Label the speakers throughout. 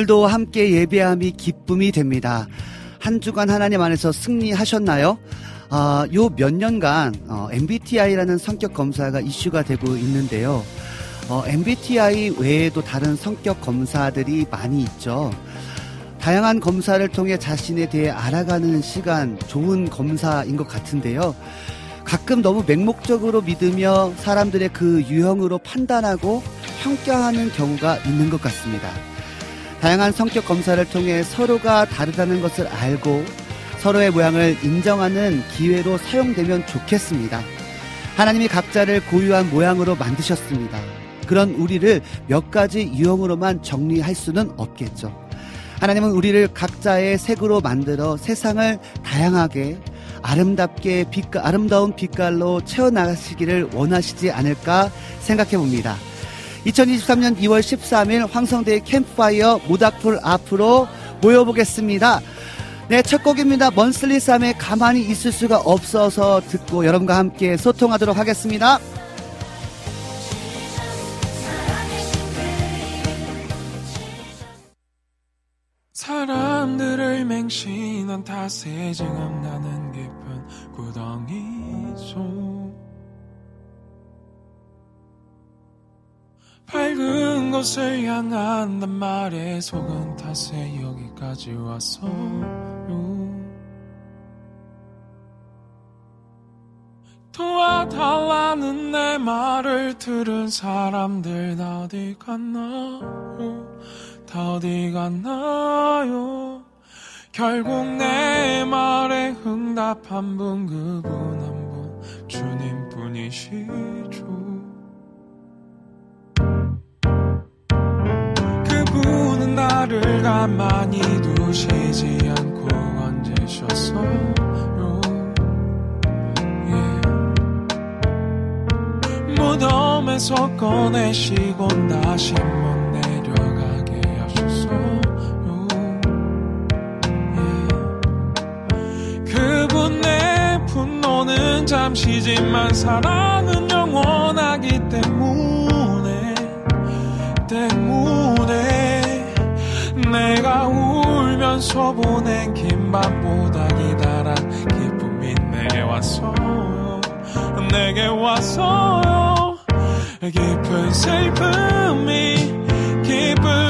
Speaker 1: 오늘도 함께 예배함이 기쁨이 됩니다. 한 주간 하나님 안에서 승리하셨나요? 아, 요몇 년간 어, MBTI라는 성격 검사가 이슈가 되고 있는데요. 어, MBTI 외에도 다른 성격 검사들이 많이 있죠. 다양한 검사를 통해 자신에 대해 알아가는 시간 좋은 검사인 것 같은데요. 가끔 너무 맹목적으로 믿으며 사람들의 그 유형으로 판단하고 평가하는 경우가 있는 것 같습니다. 다양한 성격 검사를 통해 서로가 다르다는 것을 알고 서로의 모양을 인정하는 기회로 사용되면 좋겠습니다. 하나님이 각자를 고유한 모양으로 만드셨습니다. 그런 우리를 몇 가지 유형으로만 정리할 수는 없겠죠. 하나님은 우리를 각자의 색으로 만들어 세상을 다양하게 아름답게 빛깔, 아름다운 빛깔로 채워나가시기를 원하시지 않을까 생각해 봅니다. 2023년 2월 13일 황성대의 캠프파이어 모닥불 앞으로 모여보겠습니다. 네, 첫 곡입니다. 먼슬리 쌈에 가만히 있을 수가 없어서 듣고 여러분과 함께 소통하도록 하겠습니다.
Speaker 2: 사람들을 맹신한 탓에 지금 나는 깊은 구덩이 속 밝은 곳을 향한단 말에 속은 탓에 여기까지 왔어요. 도와달라는 내 말을 들은 사람들 다 어디 갔나요? 다 어디 갔나요? 결국 내 말에 응답한 분 그분 한 분 주님뿐이시죠 나를 가만히 두시지 않고 건지셨어요 예. 무덤에서 꺼내시고 다시 못 내려가게 하셨어요 예. 그분의 분노는 잠시지만 사랑은 영원하기 때문에 때문에 내가 울면서 보낸 긴 밤보다 기다란 기쁨이 내게 왔어요 내게 왔어요. 깊은 슬픔이 기쁨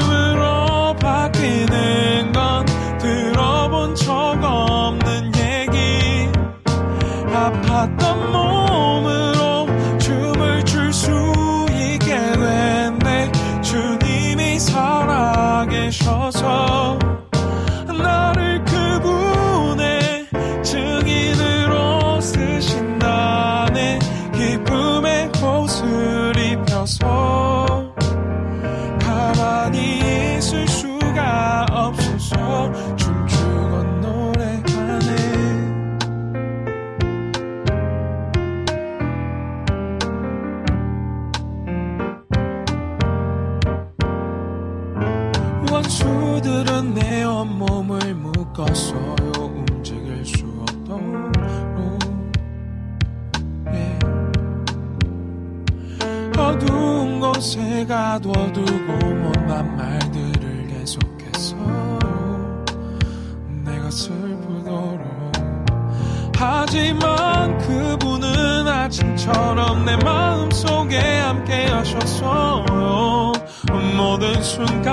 Speaker 2: 모든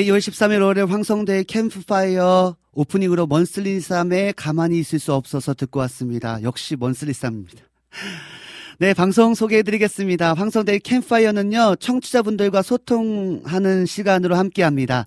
Speaker 2: 네,
Speaker 1: 2월 13일 월요일 황성대의 캠프파이어 오프닝으로 먼슬리쌈에 가만히 있을 수 없어서 듣고 왔습니다. 역시 먼슬리쌈입니다. 네, 방송 소개해드리겠습니다. 황성대의 캠프파이어는요, 청취자분들과 소통하는 시간으로 함께 합니다.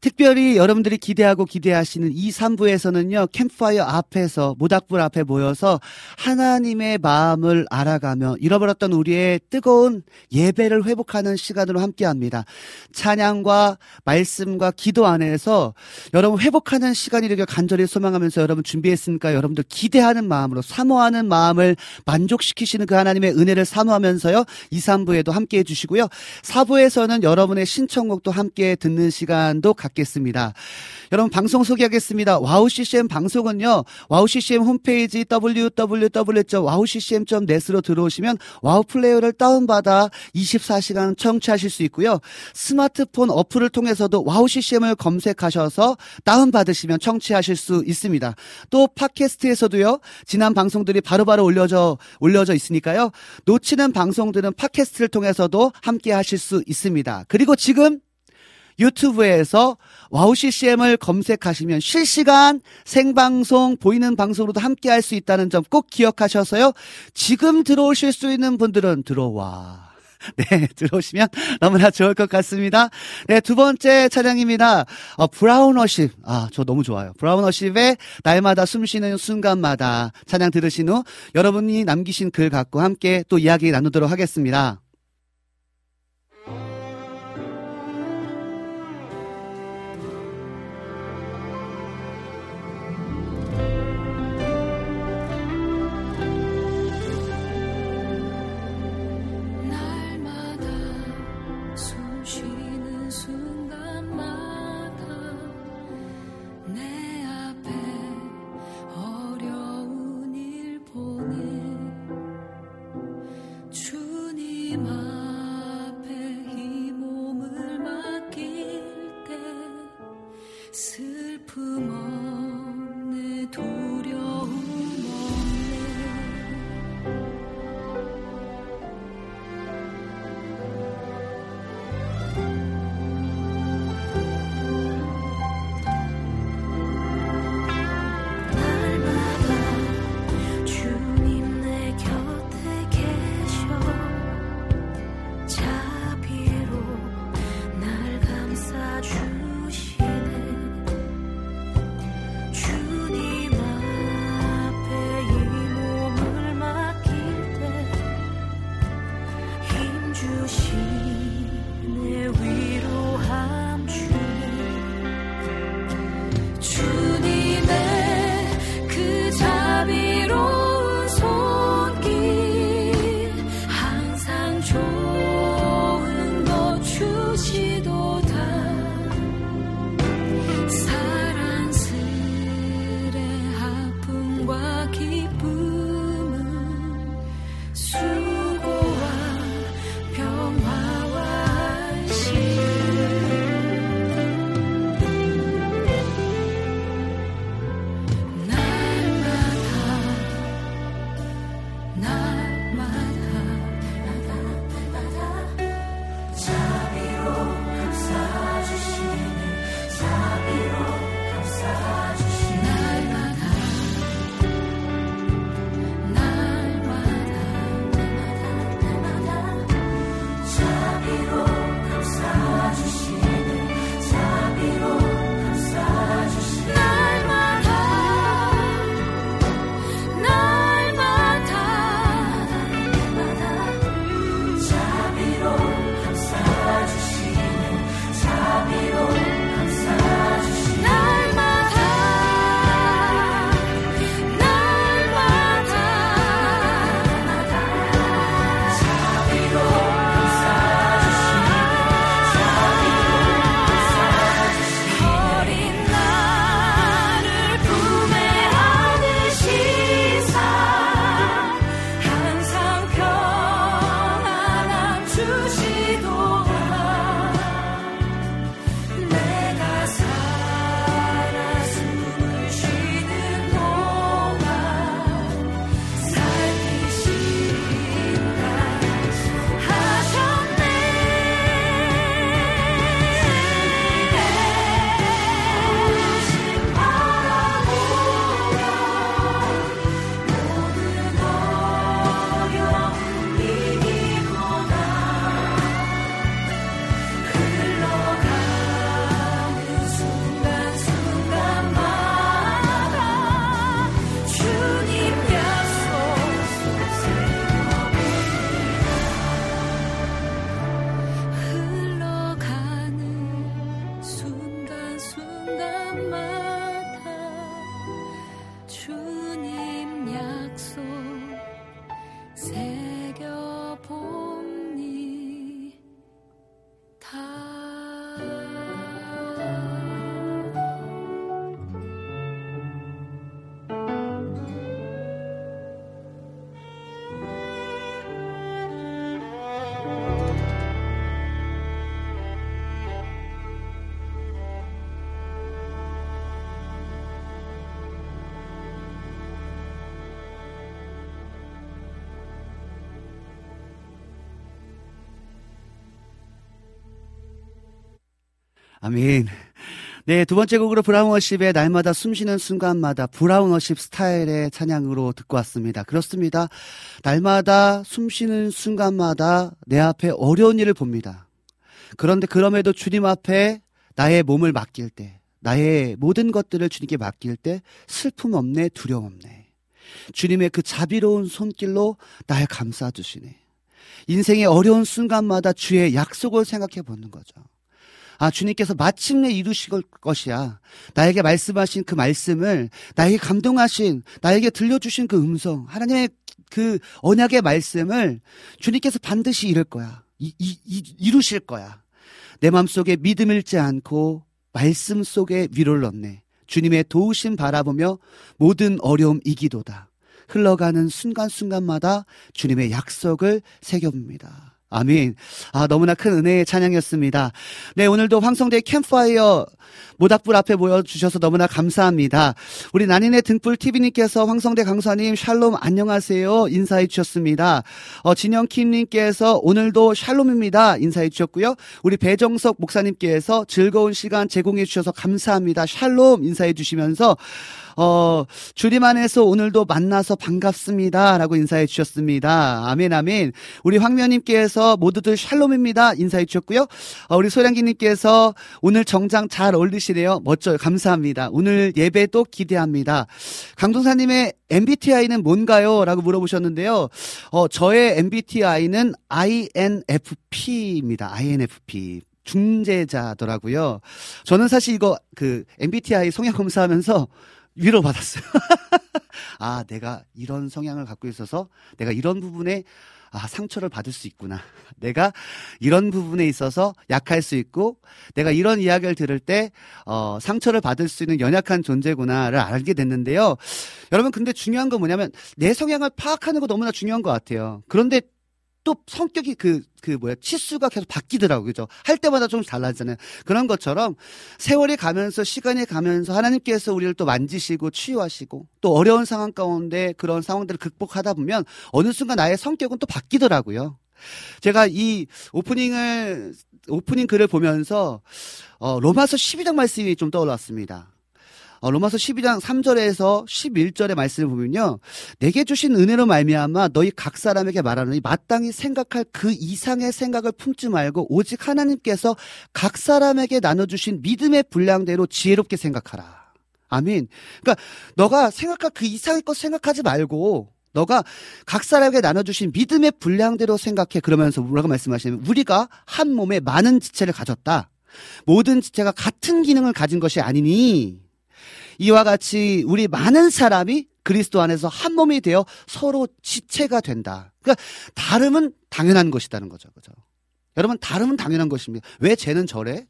Speaker 1: 특별히 여러분들이 기대하고 기대하시는 2, 3부에서는요, 캠프파이어 앞에서, 모닥불 앞에 모여서 하나님의 마음을 알아가며 잃어버렸던 우리의 뜨거운 예배를 회복하는 시간으로 함께 합니다. 찬양과 말씀과 기도 안에서 여러분 회복하는 시간이 되길 간절히 소망하면서 여러분 준비했으니까 여러분들 기대하는 마음으로 사모하는 마음을 만족시키시는 그 하나님의 은혜를 사모하면서요, 2, 3부에도 함께 해주시고요. 4부에서는 여러분의 신청곡도 함께 듣는 시간도 갖겠습니다. 여러분 방송 소개하겠습니다. 와우 CCM 방송은요. 와우 CCM 홈페이지 www.wowccm.net으로 들어오시면 WOW 플레이어를 다운받아 24시간 청취하실 수 있고요. 스마트폰 어플을 통해서도 WOW CCM을 검색하셔서 다운받으시면 청취하실 수 있습니다. 또 팟캐스트에서도요. 지난 방송들이 바로바로 올려져 올려져 있으니까요. 놓치는 방송들은 팟캐스트를 통해서도 함께 하실 수 있습니다. 그리고 지금 유튜브에서 WOW CCM을 검색하시면 실시간 생방송 보이는 방송으로도 함께 할 수 있다는 점 꼭 기억하셔서요. 지금 들어오실 수 있는 분들은 들어와. 네, 들어오시면 너무나 좋을 것 같습니다. 네, 두 번째 차량입니다. 어, 브라우너십. 아, 저 너무 좋아요. 브라우너십의 날마다 숨 쉬는 순간마다 찬양 들으신 후 여러분이 남기신 글 갖고 함께 또 이야기 나누도록 하겠습니다. 아멘. 네, 두 번째 곡으로 브라운 워십의 날마다 숨쉬는 순간마다 브라운 워십 스타일의 찬양으로 듣고 왔습니다. 그렇습니다. 날마다 숨쉬는 순간마다 내 앞에 어려운 일을 봅니다. 그런데 그럼에도 주님 앞에 나의 몸을 맡길 때, 나의 모든 것들을 주님께 맡길 때 슬픔 없네, 두려움 없네. 주님의 그 자비로운 손길로 날 감싸주시네. 인생의 어려운 순간마다 주의 약속을 생각해 보는 거죠. 아, 주님께서 마침내 이루실 것이야. 나에게 말씀하신 그 말씀을, 나에게 감동하신, 나에게 들려주신 그 음성, 하나님의 그 언약의 말씀을 주님께서 반드시 이룰 거야. 이, 이, 이, 이루실 거야. 내 마음속에 믿음 잃지 않고 말씀 속에 위로를 얻네. 주님의 도우심 바라보며 모든 어려움 이기도다. 흘러가는 순간순간마다 주님의 약속을 새겨봅니다. 아멘. 아, 너무나 큰 은혜의 찬양이었습니다. 네, 오늘도 황성대 캠파이어 모닥불 앞에 모여주셔서 너무나 감사합니다. 우리 난인의 등불 TV님께서 황성대 강사님 샬롬 안녕하세요 인사해 주셨습니다. 어, 진영킴님께서 오늘도 샬롬입니다 인사해 주셨고요. 우리 배정석 목사님께서 즐거운 시간 제공해 주셔서 감사합니다. 샬롬 인사해 주시면서 어, 주님 안에서 오늘도 만나서 반갑습니다. 라고 인사해 주셨습니다. 아멘, 아멘. 우리 황면님께서 모두들 샬롬입니다. 인사해 주셨고요. 어, 우리 소량기님께서 오늘 정장 잘 어울리시네요. 멋져요. 감사합니다. 오늘 예배도 기대합니다. 강동사님의 MBTI는 뭔가요? 라고 물어보셨는데요. 어, 저의 MBTI는 INFP입니다. INFP. 중재자더라고요. 저는 사실 이거 그 MBTI 성향 검사하면서 위로받았어요. 아, 내가 이런 성향을 갖고 있어서 내가 이런 부분에 아, 상처를 받을 수 있구나. 내가 이런 부분에 있어서 약할 수 있고, 내가 이런 이야기를 들을 때, 어, 상처를 받을 수 있는 연약한 존재구나를 알게 됐는데요. 여러분, 근데 중요한 건 뭐냐면, 내 성향을 파악하는 거 너무나 중요한 것 같아요. 그런데 또 성격이 그, 그 뭐야, 치수가 계속 바뀌더라고요. 그죠? 할 때마다 좀 달라지잖아요. 그런 것처럼 세월이 가면서 시간이 가면서 하나님께서 우리를 또 만지시고 치유하시고 또 어려운 상황 가운데 그런 상황들을 극복하다 보면 어느 순간 나의 성격은 또 바뀌더라고요. 제가 이 오프닝을, 오프닝 글을 보면서 어, 로마서 12장 말씀이 좀 떠올랐습니다. 어, 로마서 12장 3절에서 11절의 말씀을 보면요. 내게 주신 은혜로 말미암아 너희 각 사람에게 말하노니 마땅히 생각할 그 이상의 생각을 품지 말고 오직 하나님께서 각 사람에게 나눠 주신 믿음의 분량대로 지혜롭게 생각하라. 아멘. 그러니까 너가 생각할 그 이상의 것 생각하지 말고 너가 각 사람에게 나눠주신 믿음의 분량대로 생각해. 그러면서 뭐라고 말씀하시냐면, 우리가 한 몸에 많은 지체를 가졌다. 모든 지체가 같은 기능을 가진 것이 아니니, 이와 같이 우리 많은 사람이 그리스도 안에서 한 몸이 되어 서로 지체가 된다. 그러니까 다름은 당연한 것이다는 거죠. 그죠? 여러분, 다름은 당연한 것입니다. 왜 쟤는 저래?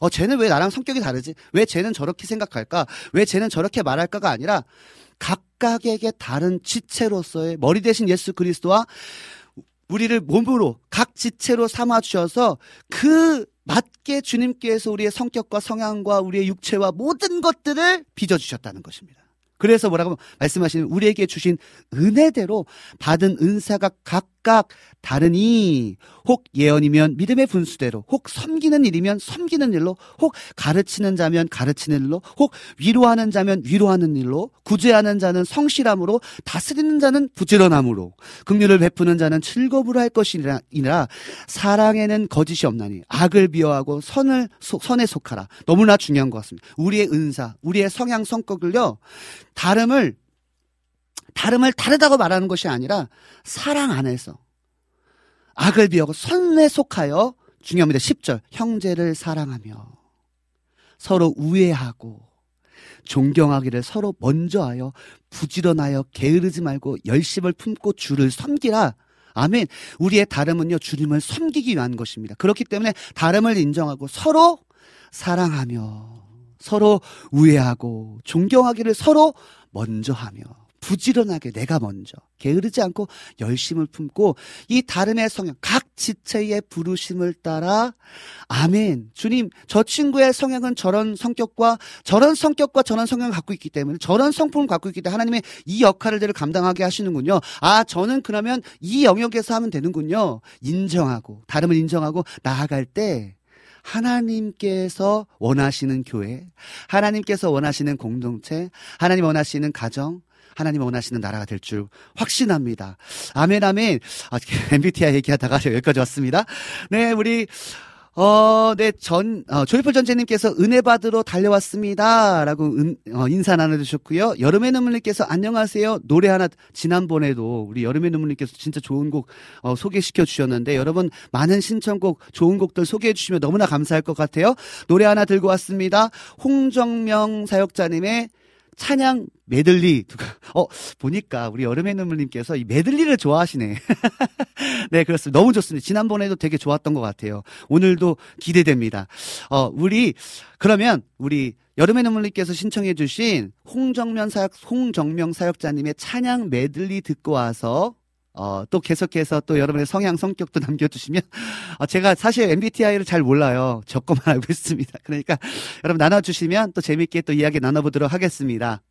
Speaker 1: 어, 쟤는 왜 나랑 성격이 다르지? 왜 쟤는 저렇게 생각할까? 왜 쟤는 저렇게 말할까가 아니라 각각에게 다른 지체로서의 머리 대신 예수 그리스도와 우리를 몸으로 각 지체로 삼아 주셔서 그 맞게 주님께서 우리의 성격과 성향과 우리의 육체와 모든 것들을 빚어 주셨다는 것입니다. 그래서 뭐라고 말씀하시는 우리에게 주신 은혜대로 받은 은사가 각각 다르니 혹 예언이면 믿음의 분수대로 혹 섬기는 일이면 섬기는 일로 혹 가르치는 자면 가르치는 일로 혹 위로하는 자면 위로하는 일로 구제하는 자는 성실함으로 다스리는 자는 부지런함으로 긍휼을 베푸는 자는 즐거움으로 할 것이니라 사랑에는 거짓이 없나니 악을 비워하고 선을 선에 속하라. 너무나 중요한 것 같습니다. 우리의 은사 우리의 성향 성격을요 다름을 다름을 다르다고 말하는 것이 아니라 사랑 안에서 악을 비하고 선에 속하여 중요합니다. 10절. 형제를 사랑하며 서로 우애하고 존경하기를 서로 먼저 하여 부지런하여 게으르지 말고 열심을 품고 주를 섬기라. 아멘. 우리의 다름은요, 주님을 섬기기 위한 것입니다. 그렇기 때문에 다름을 인정하고 서로 사랑하며 서로 우애하고 존경하기를 서로 먼저 하며 부지런하게 내가 먼저 게으르지 않고 열심을 품고 이 다름의 성향 각 지체의 부르심을 따라 아멘. 주님 저 친구의 성향은 저런 성격과 저런 성격과 저런 성향을 갖고 있기 때문에 저런 성품을 갖고 있기 때문에 하나님의 이 역할을 감당하게 하시는군요. 아 저는 그러면 이 영역에서 하면 되는군요. 인정하고 다름을 인정하고 나아갈 때
Speaker 3: 하나님께서 원하시는 교회, 하나님께서 원하시는 공동체, 하나님 원하시는 가정, 하나님 원하시는 나라가 될 줄 확신합니다. 아멘, 아멘. 아, MBTI 얘기하다가 여기까지 왔습니다. 네, 우리 어, 네, 전, 어, 조이풀 전재님께서 은혜 받으러 달려왔습니다. 라고 은, 어, 인사 나눠주셨고요. 여름의 눈물님께서 안녕하세요. 노래 하나, 지난번에도 우리 여름의 눈물님께서 진짜 좋은 곡, 어, 소개시켜 주셨는데, 여러분, 많은 신청곡, 좋은 곡들 소개해 주시면 너무나 감사할 것 같아요. 노래 하나 들고 왔습니다. 홍정명 사역자님의 찬양 메들리 누가 어 보니까 우리 여름의 눈물님께서 이 메들리를 좋아하시네. 네 그렇습니다. 너무 좋습니다. 지난번에도 되게 좋았던 것 같아요. 오늘도 기대됩니다. 어 우리 그러면 우리 여름의 눈물님께서 신청해주신 홍정면 사역 홍정명 사역자님의 찬양 메들리 듣고 와서 어, 또 계속해서 또 여러분의 성향, 성격도 남겨주시면, 어, 제가 사실 MBTI를 잘 몰라요. 적고만 알고 있습니다. 그러니까 여러분 나눠주시면 또 재밌게 또 이야기 나눠보도록 하겠습니다.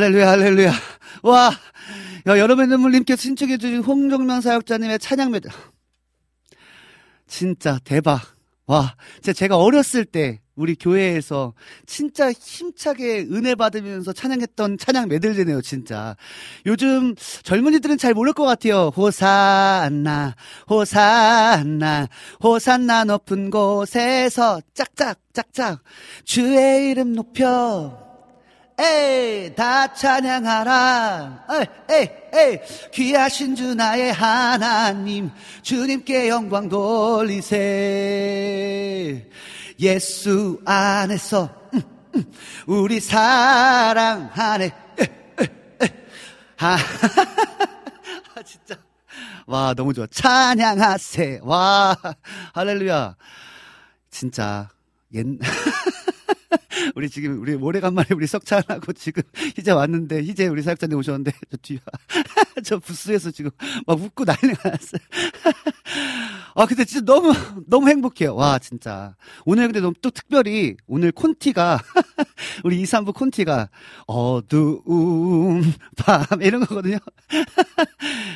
Speaker 1: 할렐루야, 할렐루야. 와, 야, 여러분의 눈물님께서 신청해주신 홍종면 사역자님의 찬양 매들. 진짜 대박. 와, 진짜 제가 어렸을 때 우리 교회에서 진짜 힘차게 은혜 받으면서 찬양했던 찬양 메들리네요, 진짜. 요즘 젊은이들은 잘 모를 것 같아요. 호산나, 호산나, 호산나 높은 곳에서 짝짝, 짝짝, 주의 이름 높여. 에이, 다 찬양하라. 에이, 에이, 귀하신 주 나의 하나님, 주님께 영광 돌리세. 예수 안에서, 음, 음, 우리 사랑하네. 아, 아, 진짜. 와, 너무 좋아. 찬양하세. 와, 할렐루야. 진짜, 옛, 우리 지금 우리 오래간만에 우리 석찬하고 지금 희재 왔는데 희재 우리 사역자님 오셨는데 저 뒤에 저 부스에서 지금 막 웃고 난리가 났어요. 아 근데 진짜 너무 너무 행복해요. 와 진짜 오늘 근데 너무 또 특별히 오늘 콘티가 우리 2, 3부 콘티가 어두운 밤 이런 거거든요.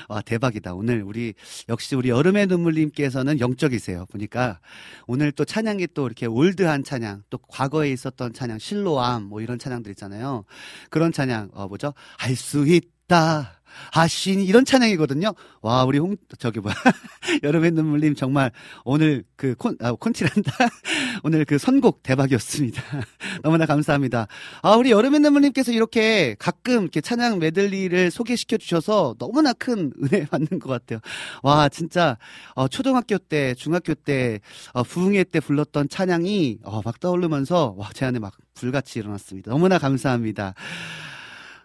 Speaker 1: 와 대박이다. 오늘 우리 역시 우리 여름의 눈물님께서는 영적이세요. 보니까 오늘 또 찬양이 또 이렇게 올드한 찬양, 또 과거에 있었던 찬양, 실로암 뭐 이런 찬양들 있잖아요. 그런 찬양 어 뭐죠? 할수 있다. 하신 이런 찬양이거든요. 와 우리 홍 저기 뭐야 여름의 눈물님 정말 오늘 그 콘 아, 콘티란다 오늘 그 선곡 대박이었습니다. 너무나 감사합니다. 아 우리 여름의 눈물님께서 이렇게 가끔 이렇게 찬양 메들리를 소개시켜 주셔서 너무나 큰 은혜 받는 것 같아요. 와 진짜 어, 초등학교 때 중학교 때 어, 부흥회 때 불렀던 찬양이 어, 막 떠오르면서 와 제 안에 막 불같이 일어났습니다. 너무나 감사합니다.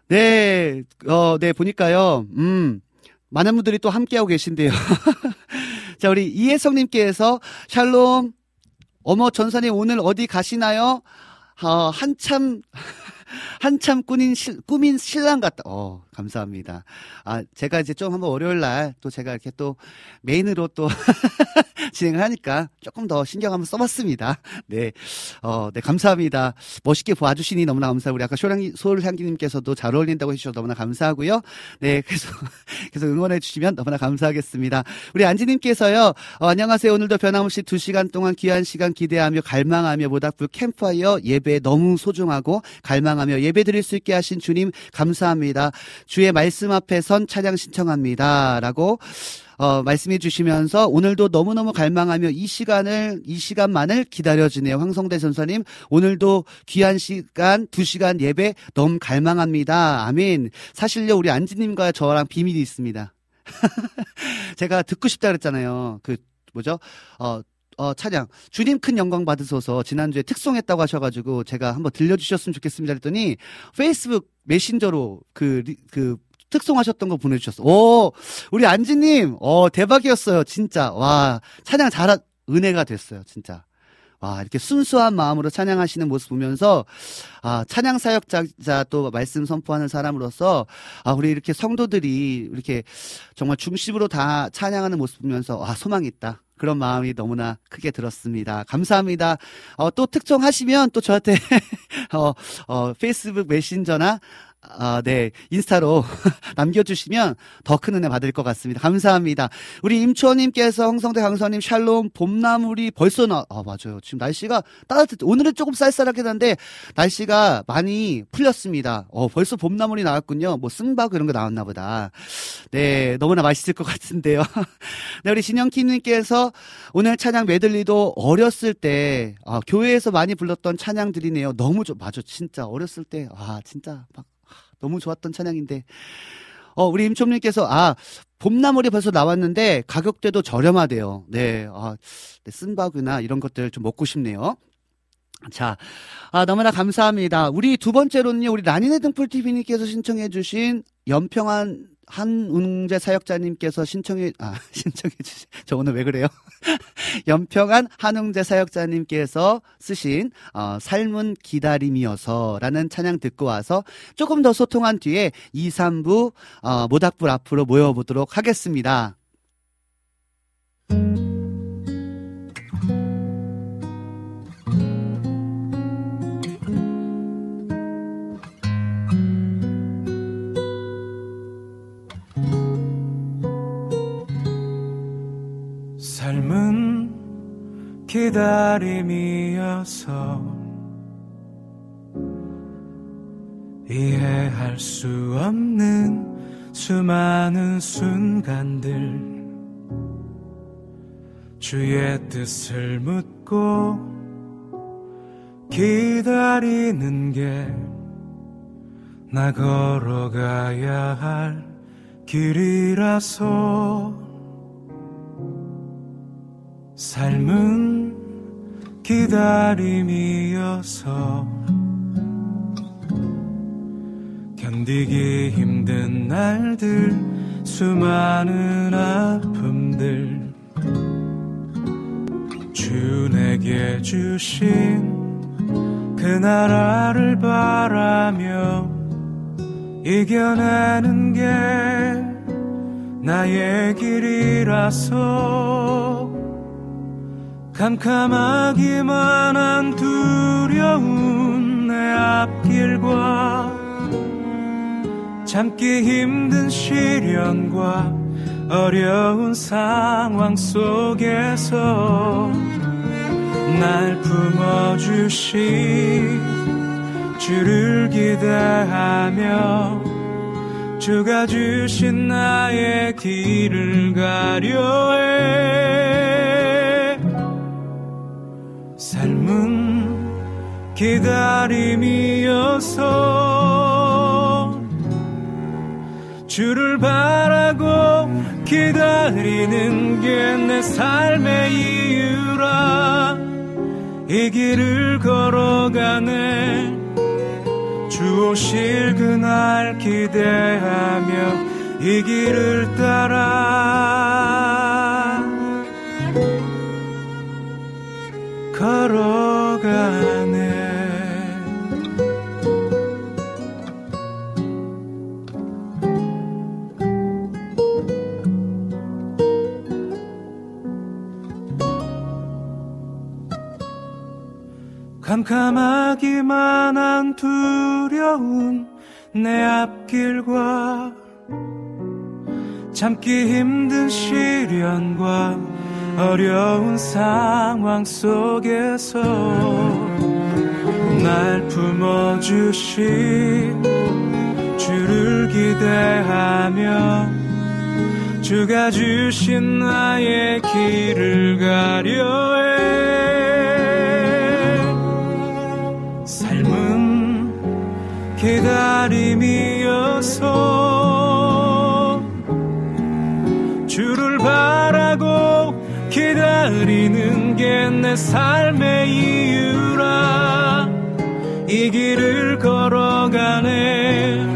Speaker 1: 네, 어, 네, 보니까요, 음, 많은 분들이 또 함께하고 계신데요. 자, 우리 이혜성님께서, 샬롬, 어머, 전사님 오늘 어디 가시나요? 어, 한참, 한참 꾸민, 실, 꾸민 신랑 같다. 어, 감사합니다. 아, 제가 이제 좀 한번 월요일 날 또 제가 이렇게 또 메인으로 또 진행을 하니까 조금 더 신경 한번 써봤습니다. 네. 어, 네, 감사합니다. 멋있게 봐주시니 너무나 감사하고, 우리 아까 쇼랑이, 소울향기님께서도 잘 어울린다고 해주셔서 너무나 감사하고요. 네, 계속, 계속 응원해주시면 너무나 감사하겠습니다. 우리 안지님께서요, 어, 안녕하세요. 오늘도 변함없이 두 시간 동안 귀한 시간 기대하며 갈망하며 모닥불 캠프파이어 예배 너무 소중하고 갈망 하며 예배 드릴 수 있게 하신 주님 감사합니다. 주의 말씀 앞에 선 찬양 신청합니다. 라고 어, 말씀해 주시면서 오늘도 너무너무 갈망하며 이 시간을, 이 시간만을 기다려주네요. 황성대 전사님, 오늘도 귀한 시간, 두 시간 예배 너무 갈망합니다. 아멘. 사실요, 우리 안지님과 저랑 비밀이 있습니다. 제가 듣고 싶다 그랬잖아요. 그, 뭐죠? 어, 어, 찬양. 주님 큰 영광 받으소서 지난주에 특송했다고 하셔가지고 제가 한번 들려주셨으면 좋겠습니다. 그랬더니 페이스북 메신저로 그, 리- 그, 특송하셨던 거 보내주셨어. 오, 우리 안지님, 어, 대박이었어요. 진짜. 와, 찬양 잘, 은혜가 됐어요. 진짜. 와, 이렇게 순수한 마음으로 찬양하시는 모습 보면서, 아, 찬양 사역자 또 말씀 선포하는 사람으로서, 아, 우리 이렇게 성도들이 이렇게 정말 중심으로 다 찬양하는 모습 보면서, 아, 소망이 있다. 그런 마음이 너무나 크게 들었습니다. 감사합니다. 어, 또 특종하시면 또 저한테, 어, 어, 페이스북 메신저나 아, 네. 인스타로 남겨주시면 더 큰 은혜 받을 것 같습니다. 감사합니다. 우리 임초원님께서 홍성대 강사님 샬롬 봄나물이 벌써 나, 아, 맞아요. 지금 날씨가 따뜻해. 오늘은 조금 쌀쌀하긴 한데 날씨가 많이 풀렸습니다. 어, 벌써 봄나물이 나왔군요. 뭐 쓴바구 이런 거 나왔나 보다. 네. 너무나 맛있을 것 같은데요. 네. 우리 진영키님께서 오늘 찬양 메들리도 어렸을 때, 아, 교회에서 많이 불렀던 찬양들이네요. 너무 좋, 맞아. 진짜 어렸을 때, 아, 진짜 막 너무 좋았던 찬양인데. 어, 우리 임총님께서, 아, 봄나물이 벌써 나왔는데 가격대도 저렴하대요. 네, 아, 네, 쓴바구나 이런 것들 좀 먹고 싶네요. 자, 아, 너무나 감사합니다. 우리 두 번째로는요, 우리 라니네 등불TV님께서 신청해주신 연평한 한웅재 사역자님께서 신청해, 아, 신청해 주신, 저 오늘 왜 그래요? 연평한 한웅재 사역자님께서 쓰신, 어, 삶은 기다림이어서라는 찬양 듣고 와서 조금 더 소통한 뒤에 2, 3부, 어, 모닥불 앞으로 모여보도록 하겠습니다.
Speaker 2: 기다림이어서 이해할 수 없는 수많은 순간들 주의 뜻을 묻고 기다리는 게 나 걸어가야 할 길이라서 삶은 기다림이어서 견디기 힘든 날들 수많은 아픔들. 주 내게 주신 그 나라를 바라며 이겨내는 게 나의 길이라서 캄캄하기만 한 두려운 내 앞길과 참기 힘든 시련과 어려운 상황 속에서 날 품어주신 주를 기대하며 주가 주신 나의 길을 가려해 삶은 기다림이어서 주를 바라고 기다리는 게 내 삶의 이유라. 이 길을 걸어가네. 주 오실 그날 기대하며 이 길을 따라 걸어가네. 캄캄하기만 한 두려운 내 앞길과 참기 힘든 시련과 어려운 상황 속에서 날 품어주신 주를 기대하며 주가 주신 나의 길을 가려 해. 삶은 기다림이어서 주를 바라고 기다리는 게 내 삶의 이유라. 이 길을 걸어가네.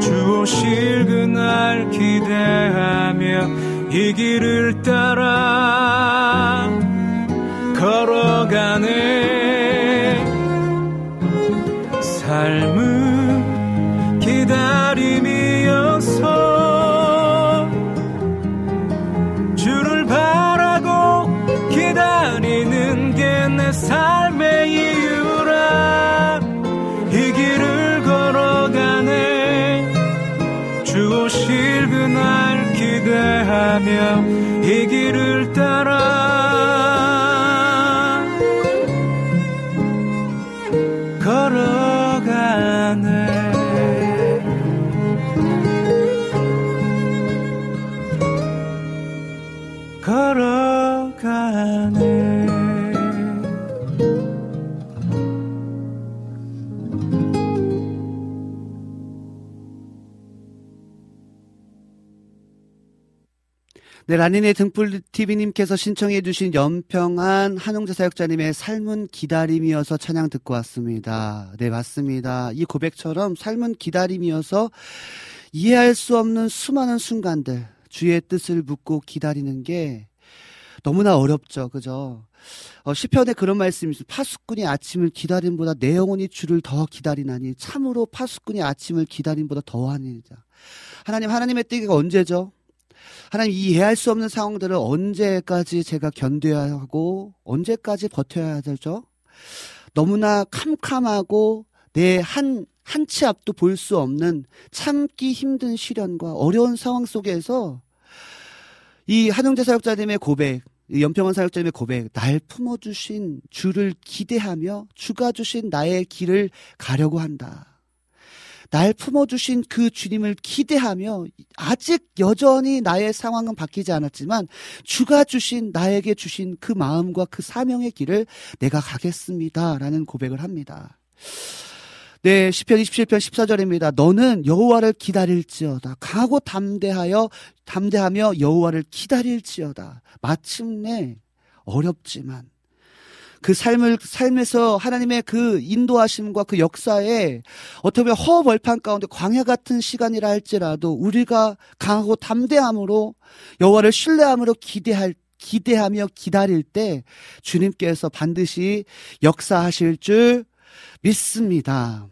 Speaker 2: 주 오실 그날 기대하며 이 길을 따라 걸어가네. 삶 하며 네,
Speaker 1: 라니네 등불 TV님께서 신청해주신 연평한 한홍재 사역자님의 삶은 기다림이어서 찬양 듣고 왔습니다. 네, 맞습니다. 이 고백처럼 삶은 기다림이어서 이해할 수 없는 수많은 순간들, 주의 뜻을 묻고 기다리는 게 너무나 어렵죠. 그죠? 어, 시편에 그런 말씀이 있어요. 파수꾼이 아침을 기다림보다 내 영혼이 주를 더 기다리나니 참으로 파수꾼이 아침을 기다림보다 더하니자. 하나님, 하나님의 뜨기가 언제죠? 하나님 이해할 수 없는 상황들을 언제까지 제가 견뎌야 하고 언제까지 버텨야 되죠? 너무나 캄캄하고 내 한 한 치 앞도 볼 수 없는 참기 힘든 시련과 어려운 상황 속에서 이 한영재 사역자님의 고백, 이 연평원 사역자님의 고백, 날 품어주신 주를 기대하며 주가 주신 나의 길을 가려고 한다. 날 품어주신 그 주님을 기대하며 아직 여전히 나의 상황은 바뀌지 않았지만 주가 주신 나에게 주신 그 마음과 그 사명의 길을 내가 가겠습니다 라는 고백을 합니다. 네, 시편 27편 14절입니다. 너는 여호와를 기다릴지어다. 강하고 담대하여 담대하며 여호와를 기다릴지어다. 마침내 어렵지만 그 삶을 삶에서 하나님의 그 인도하심과 그 역사에 어떻게 보면 허벌판 가운데 광야 같은 시간이라 할지라도 우리가 강하고 담대함으로 여호와를 신뢰함으로 기대할 기대하며 기다릴 때 주님께서 반드시 역사하실 줄 믿습니다.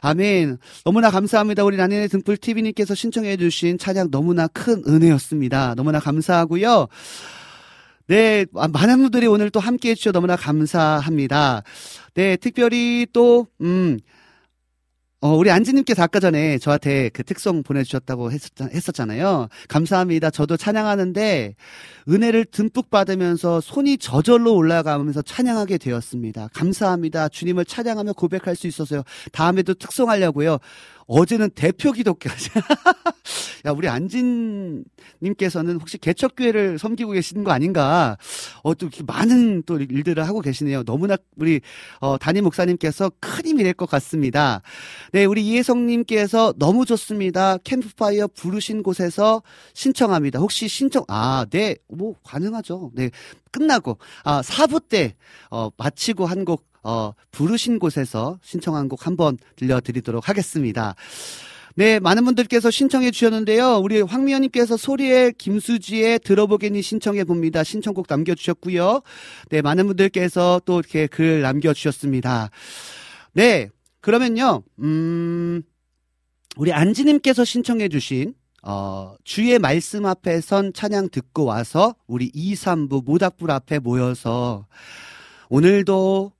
Speaker 1: 아멘. 너무나 감사합니다. 우리 나인의 등불 TV님께서 신청해주신 찬양 너무나 큰 은혜였습니다. 너무나 감사하고요. 네, 아, 많은 분들이 오늘 또 함께 해주셔서 너무나 감사합니다. 네, 특별히 또, 음, 어, 우리 안지님께서 아까 전에 저한테 그 특송 보내주셨다고 했었, 잖아요 감사합니다. 저도 찬양하는데 은혜를 듬뿍 받으면서 손이 저절로 올라가면서 찬양하게 되었습니다. 감사합니다. 주님을 찬양하며 고백할 수 있어서요. 다음에도 특송하려고요. 어제는 대표 기독교지. 야, 우리 안진님께서는 혹시 개척교회를 섬기고 계시는 거 아닌가? 어, 또 많은 또 일들을 하고 계시네요. 너무나 우리, 어, 담임 목사님께서 큰 힘이 될 것 같습니다. 네, 우리 이혜성님께서 너무 좋습니다. 캠프파이어 부르신 곳에서 신청합니다. 혹시 신청, 아, 네, 뭐, 가능하죠. 네, 끝나고, 아, 4부 때, 어, 마치고 한 곡, 어, 부르신 곳에서 신청한 곡 한번 들려드리도록 하겠습니다. 네, 많은 분들께서 신청해 주셨는데요. 우리 황미연님께서 소리의 김수지의 들어보겠니 신청해 봅니다. 신청곡 남겨주셨고요. 네, 많은 분들께서 또 이렇게 글 남겨주셨습니다. 네, 그러면요, 음, 우리 안지님께서 신청해 주신 어, 주의 말씀 앞에 선 찬양 듣고 와서 우리 2, 3부 모닥불 앞에 모여서 오늘도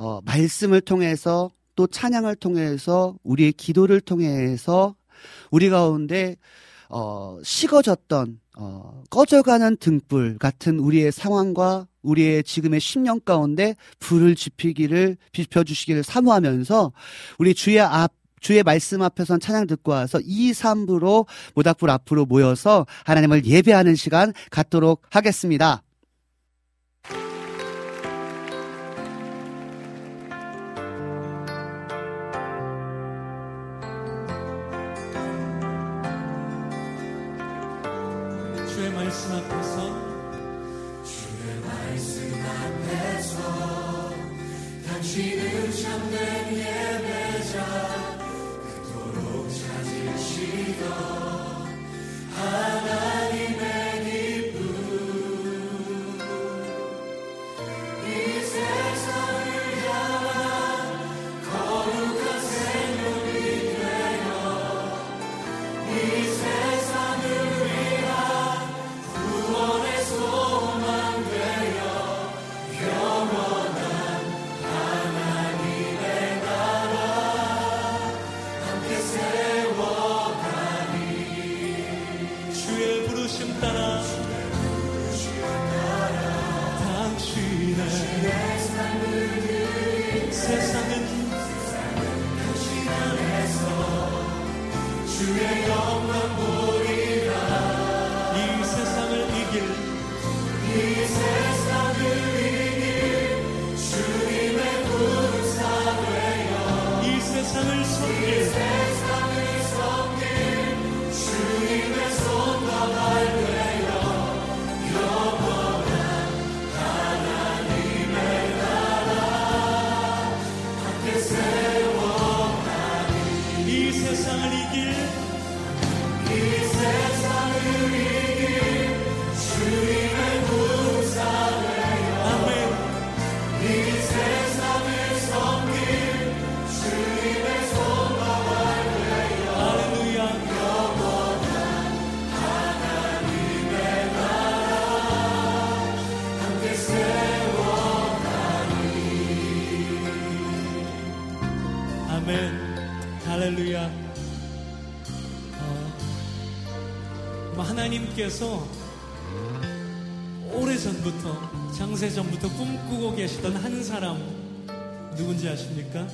Speaker 1: 어, 말씀을 통해서 또 찬양을 통해서 우리의 기도를 통해서 우리 가운데 어, 식어졌던 어, 꺼져가는 등불 같은 우리의 상황과 우리의 지금의 심령 가운데 불을 지피기를 비춰 주시기를 사모하면서 우리 주의 앞 주의 말씀 앞에선 찬양 듣고 와서 2, 3부로 모닥불 앞으로 모여서 하나님을 예배하는 시간 갖도록 하겠습니다.
Speaker 4: 아십니까?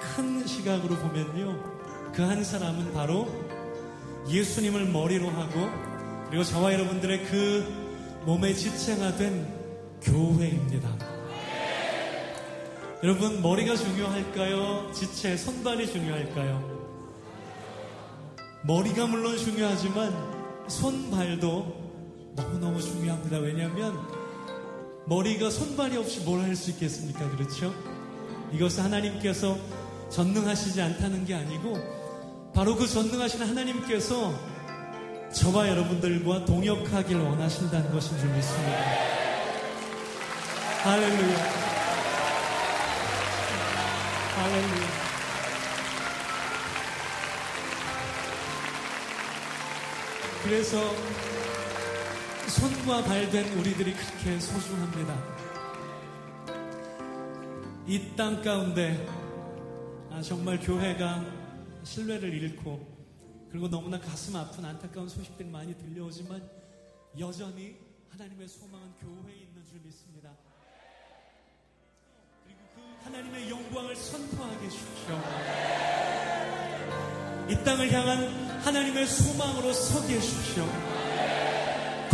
Speaker 4: 큰 시각으로 보면요 그 한 사람은 바로 예수님을 머리로 하고 그리고 저와 여러분들의 그 몸의 지체가 된 교회입니다. 여러분 머리가 중요할까요? 지체 손발이 중요할까요? 머리가 물론 중요하지만 손발도 너무너무 중요합니다. 왜냐하면 머리가 손발이 없이 뭘 할 수 있겠습니까? 그렇죠? 이것은 하나님께서 전능하시지 않다는 게 아니고 바로 그 전능하신 하나님께서 저와 여러분들과 동역하길 원하신다는 것인 줄 믿습니다. 할렐루야. 할렐루야. 그래서 손과 발된 우리들이 그렇게 소중합니다. 이 땅 가운데 아, 정말 교회가 신뢰를 잃고 그리고 너무나 가슴 아픈 안타까운 소식들이 많이 들려오지만 여전히 하나님의 소망은 교회에 있는 줄 믿습니다. 그리고 그 하나님의 영광을 선포하게 해주십시오. 이 땅을 향한 하나님의 소망으로 서게 해주십시오.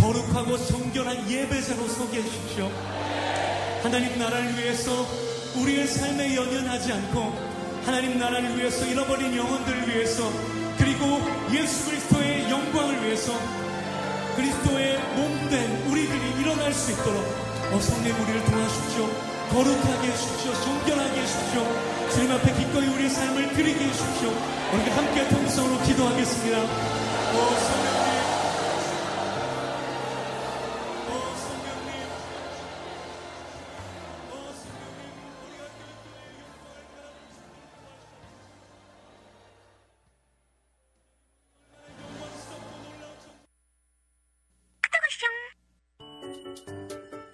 Speaker 4: 거룩하고 정결한 예배자로 서게 해주십시오. 하나님 나라를 위해서 우리의 삶에 연연하지 않고 하나님 나라를 위해서 잃어버린 영혼들을 위해서 그리고 예수 그리스도의 영광을 위해서 그리스도의 몸된 우리들이 일어날 수 있도록 어, 성령 우리를 도와주십시오. 거룩하게 해주십시오. 정결하게 해주십시오. 주님 앞에 기꺼이 우리의 삶을 드리게 해주십시오. 우리 함께 통성으로 기도하겠습니다. 오 성령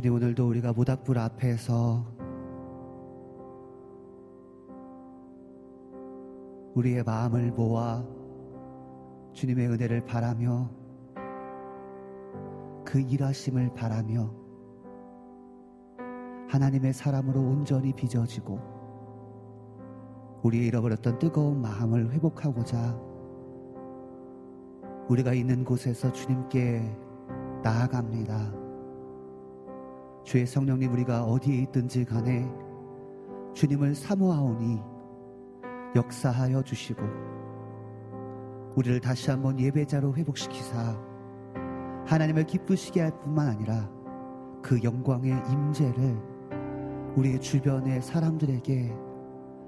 Speaker 1: 주님 오늘도 우리가 모닥불 앞에서 우리의 마음을 모아 주님의 은혜를 바라며 그 일하심을 바라며 하나님의 사람으로 온전히 빚어지고 우리의 잃어버렸던 뜨거운 마음을 회복하고자 우리가 있는 곳에서 주님께 나아갑니다. 주의 성령님 우리가 어디에 있든지 간에 주님을 사모하오니 역사하여 주시고 우리를 다시 한번 예배자로 회복시키사 하나님을 기쁘시게 할 뿐만 아니라 그 영광의 임재를 우리의 주변의 사람들에게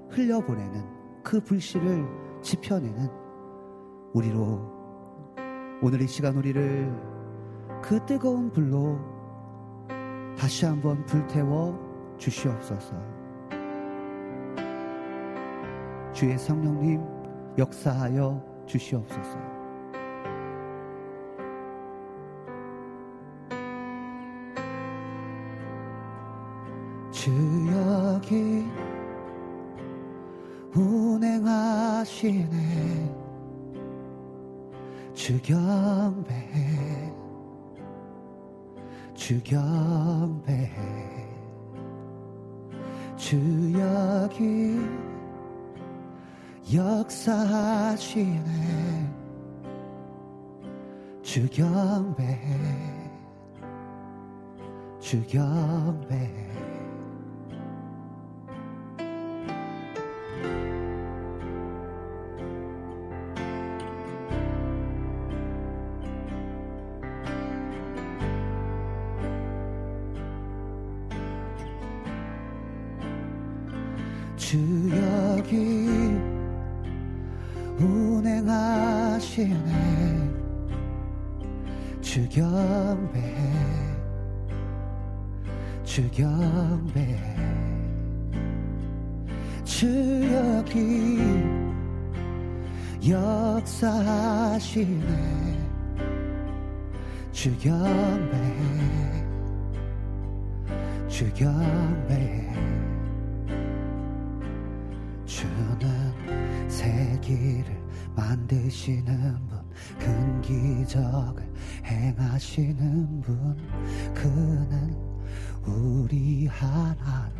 Speaker 1: 흘려보내는 그 불씨를 지펴내는 우리로 오늘 이 시간 우리를 그 뜨거운 불로 다시 한번 불태워 주시옵소서. 주의 성령님 역사하여 주시옵소서. 주 여기 운행하시네 주 경배 주 경배 주 여기 역사하시네. 주 경배 주경배 주 주경배 주 여기 역사하시네. 주경배 주경배 주는 세기를 만드시는 분, 큰 기적을 행하시는 분, 그는 우리 하나님.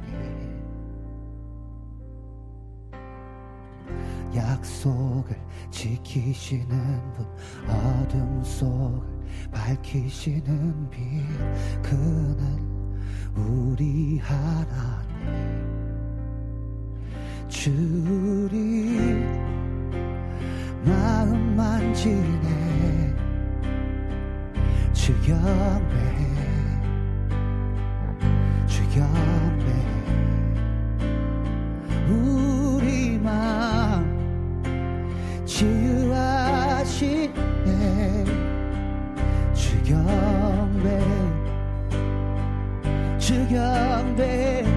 Speaker 1: 약속을 지키시는 분, 어둠 속을 밝히시는 빛, 그는 우리 하나님. 주리 마음 만지네 주경배 주경배 우리 마음 치유하시네. 주경배 주경배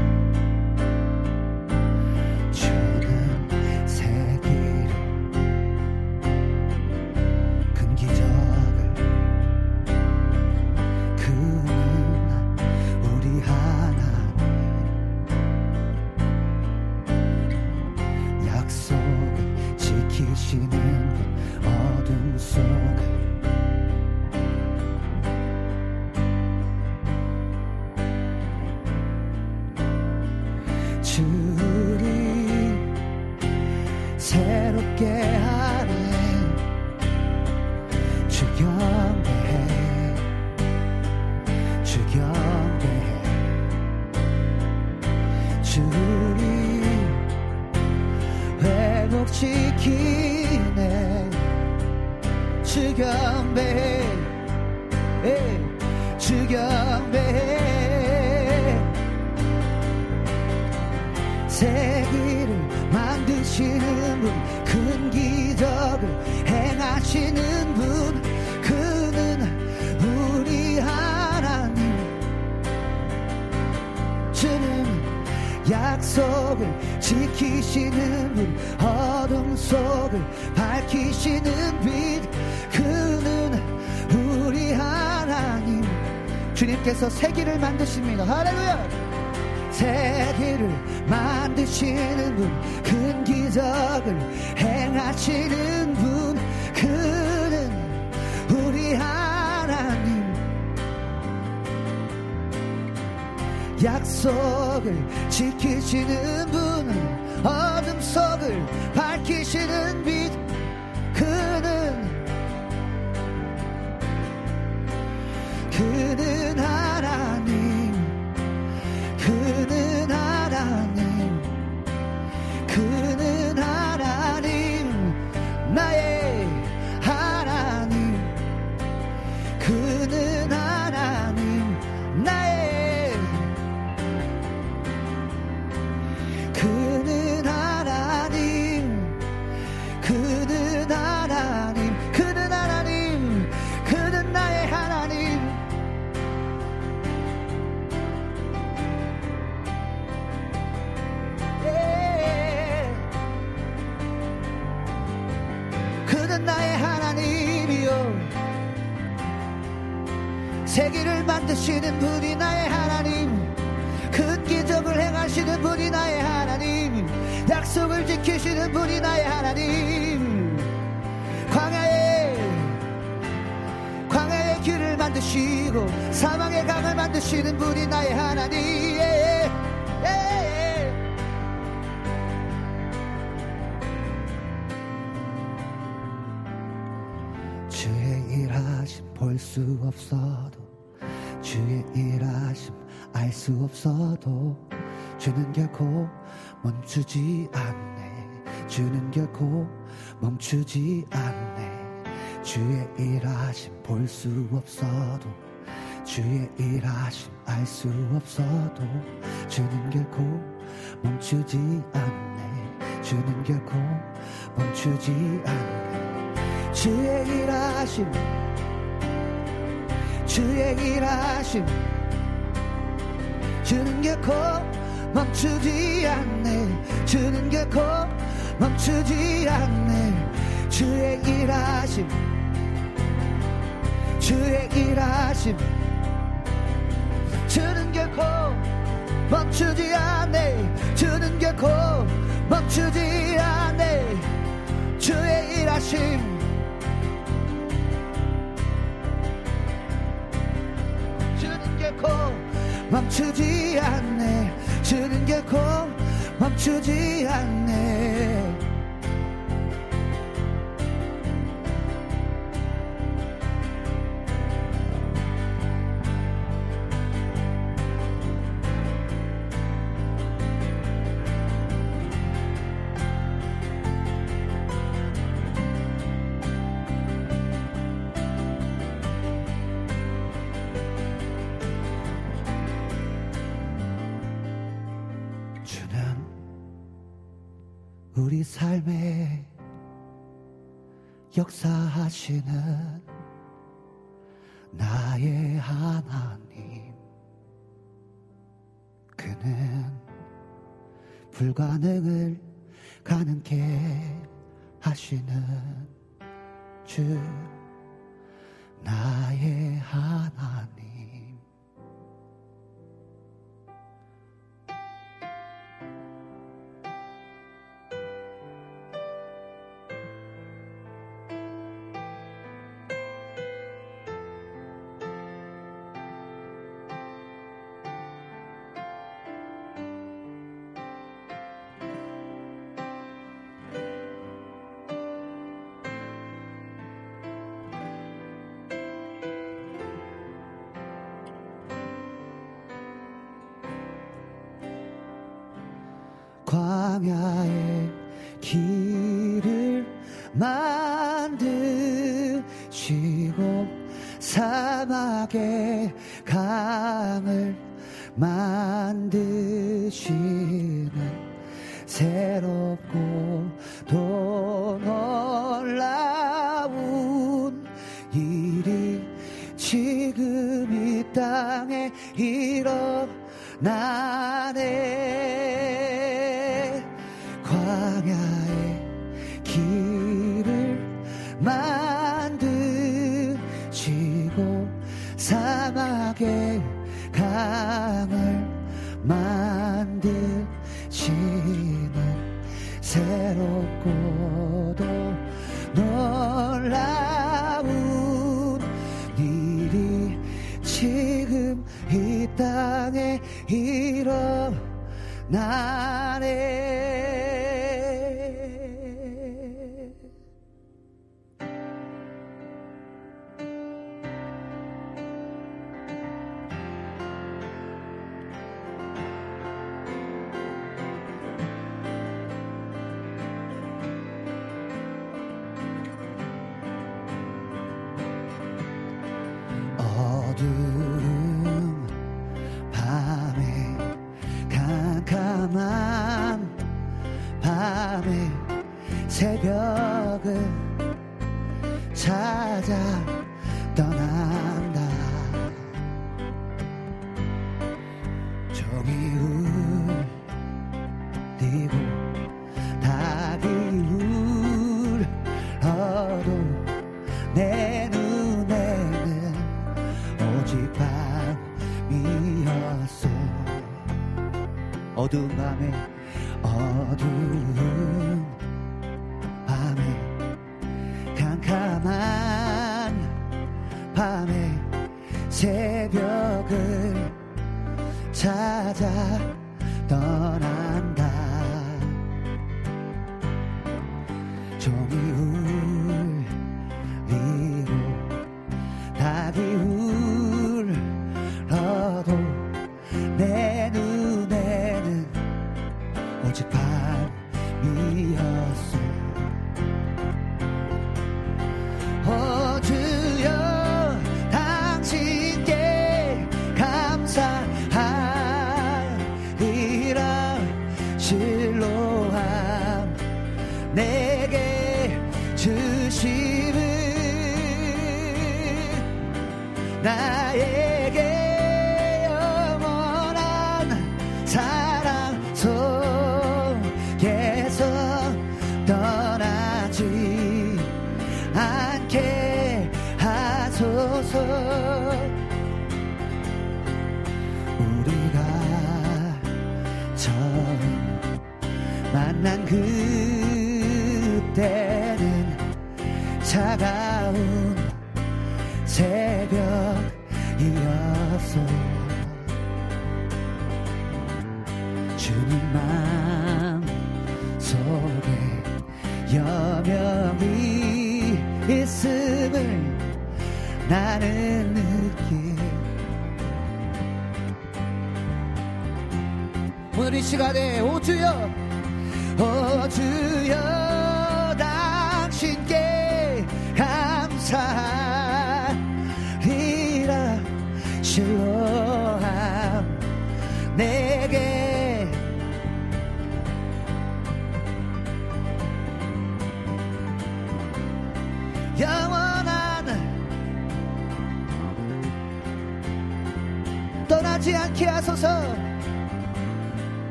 Speaker 1: 주님께서 세기를 만드십니다. 할렐루야! 세계를 만드시는 분, 큰 기적을 행하시는 분, 그는 우리 하나님. 약속을 지키시는 분 어둠 속을 밝히시는 만드시는 분이 나의 하나님. 큰 기적을 행하시는 분이 나의 하나님. 약속을 지키시는 분이 나의 하나님. 광야에 광야의 길을 만드시고 사망의 강을 만드시는 분이 나의 하나님. 예, 예, 예. 주의 일하심 볼 수 없어도 수 없어도 주는 결코 멈추지 않네. 주는 결코 멈추지 않네. 주의 일하심 볼 수 없어도 주의 일하심 알 수 없어도 주는 결코 멈추지 않네. 주는 결코 멈추지 않네. 주의 일하심 주의 일하심 주는 결코 멈추지 않네. 주는 결코 멈추지 않네. 주의 일하심 주의 일하심. 주는 결코 멈추지 않네. 주는 결코 멈추지 않네. 주의 일하심. 주는 결코 멈추지 않네. 주는 결코 멈추지 않네 삶에 역사하시는 나의 하나님 그는 불가능을 가능케 하시는 주 나의 하나님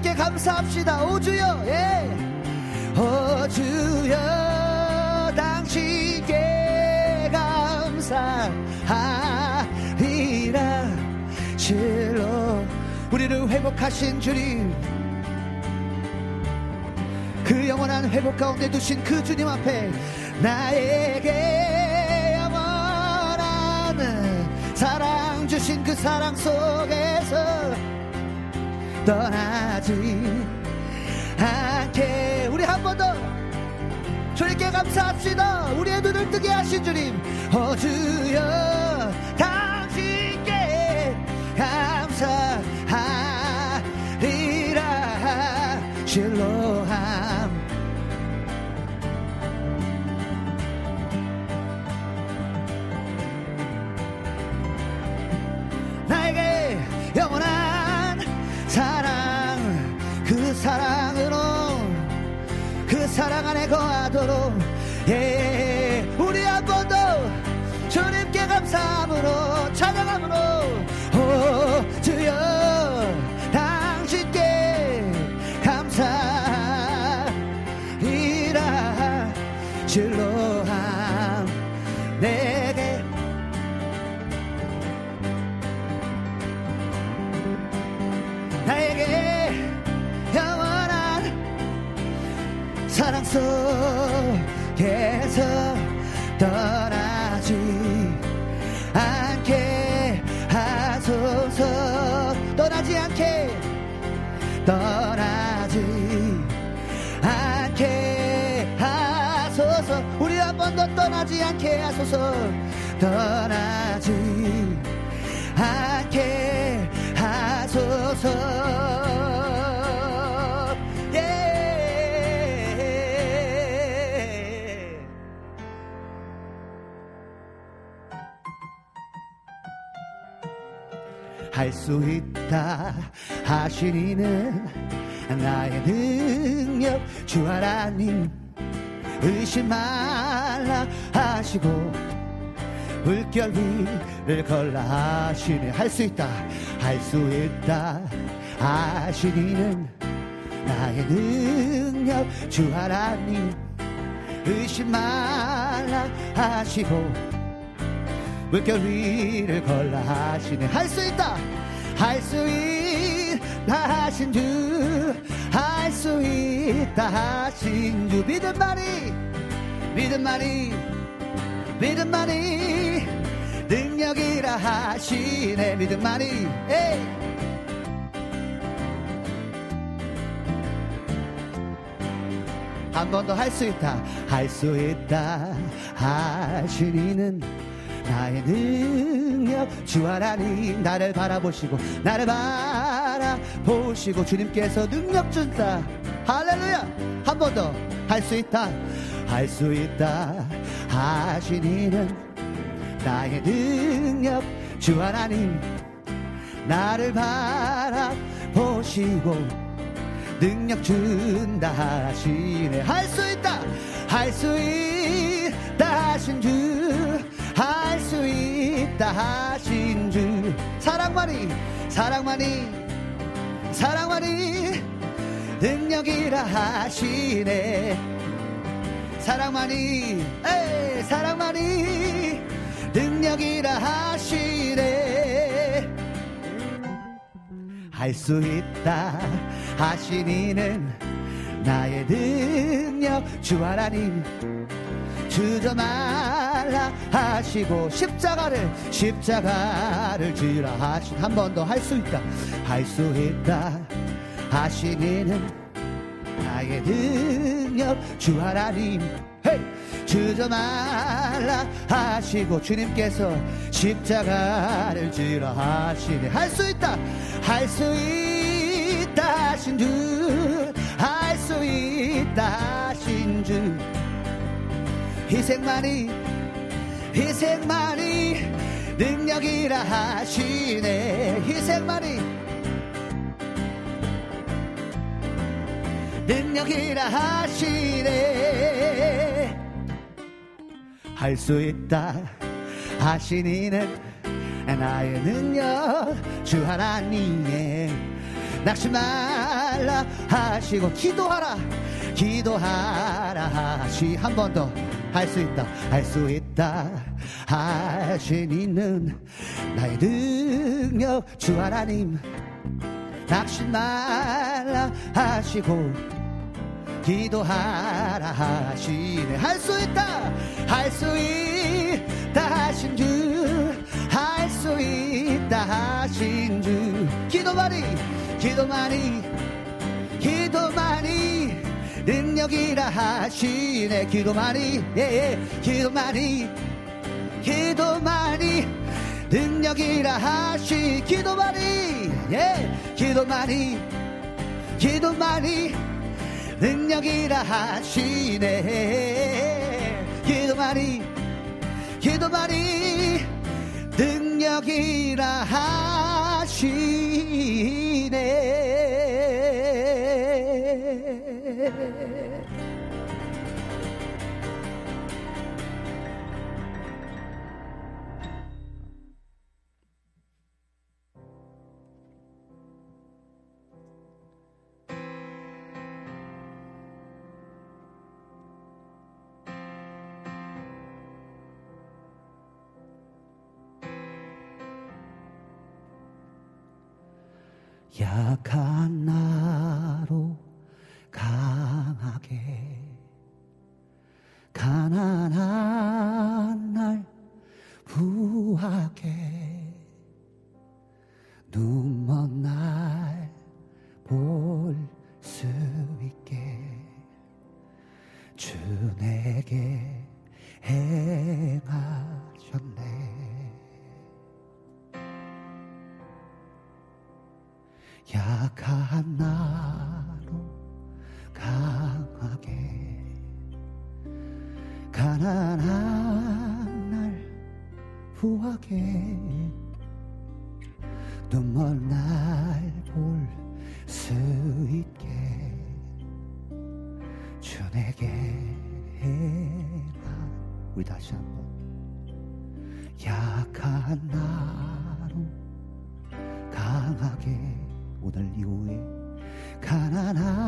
Speaker 1: 주님께 감사합시다. 오주여. 예. 오주여. 당신께 감사하리라. 실로 우리를 회복하신 주님. 그 영원한 회복 가운데 두신 그 주님 앞에 나에게 영원한 사랑 주신 그 사랑 속에서 떠나지 않게. 우리 한 번 더. 주님께 감사합시다. 우리의 눈을 뜨게 하신 주님 어 주여 사랑 안에 거하도록 예 우리 한 번 더 주님께 감사함으로 찬양함으로. 오 속에서 떠나지 않게 하소서. 떠나지 않게 떠나지 않게 하소서. 우리 한 번 더 떠나지 않게 하소서. 떠나지 않게 하소서 할 수 있다. 하시니는 나의 능력 주 하나님. 의심 말라 하시고 물결 위를 걸라 하시네. 할 수 있다. 할 수 있다. 하시니는 나의 능력 주 하나님. 의심 말라 하시고 물결 위를 걸라 하시네? 할 수 있다. 할 수 있다 하신 주. 할 수 있다 하신 주. 믿음만이. 믿음만이. 믿음만이. 능력이라 하시네. 믿음만이. 에이. 한번더 할 수 있다. 할 수 있다 하시니는 나의 능력 주 하나님 나를 바라보시고 나를 바라보시고 주님께서 능력 준다. 할렐루야! 한 번 더. 할 수 있다. 할 수 있다. 하시니는 나의 능력 주 하나님 나를 바라보시고 능력 준다 하시네. 할 수 있다! 할 수 있다 하신 주 할 수 있다 하신 주. 사랑만이 사랑만이 사랑만이 능력이라 하시네. 사랑만이 에이, 사랑만이 능력이라 하시네. 할 수 있다 하시니는 나의 능력 주 하나님. 주저 말라 하시고 십자가를 십자가를 지라 하신 한 번 더 할 수 있다. 할 수 있다. 하시니는 나의 능력 주 하나님! 주저 말라 하시고 주님께서 십자가를 지라 하시네. 할 수 있다! 할 수 있다 하신 주! 할 수 있다 하신 주! 희생만이 희생만이 능력이라 하시네. 희생만이 능력이라 하시네. 할 수 있다 하시니는 나의 능력 주 하나님의 낙심 말라 하시고 기도하라 기도하라 하시. 한 번 더 할 수 있다 할 수 있다. 하시니는 나의 능력 주 하나님. 낙심 말라 하시고 기도하라 하시네. 할 수 있다 할 수 있다 하신 주. 할 수 있다 하신 주. 기도만이 기도만이 기도만이 능력이라 하시네. 기도만이 예, 예. 기도만이 기도만이. 능력이라 하시 기도만이 예. 기도만이 기도만이. 능력이라 하시네. 기도만이 기도만이. 능력이라 하시네 하시네. 약한 나로 강하게. 가난한 날 부하게. 눈먼 날 볼 수 있게. 주 내게 행하 약한 나로 강하게 가난한 날 후하게 눈먼 날볼 수 있게 주내게 해라. 우리 다시 한번. 약한 나로 강하게 오늘 이후에 가난한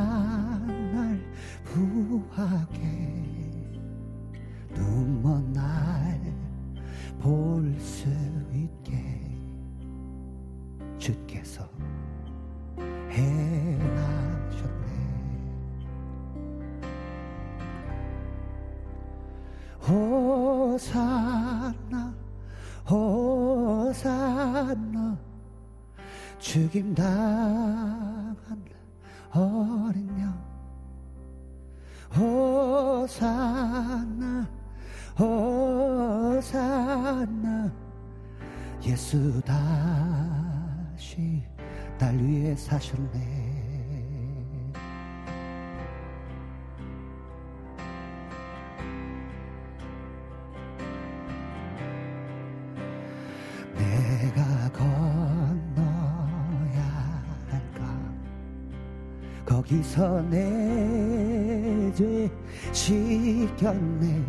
Speaker 1: 거기서 내 죄 지켰네.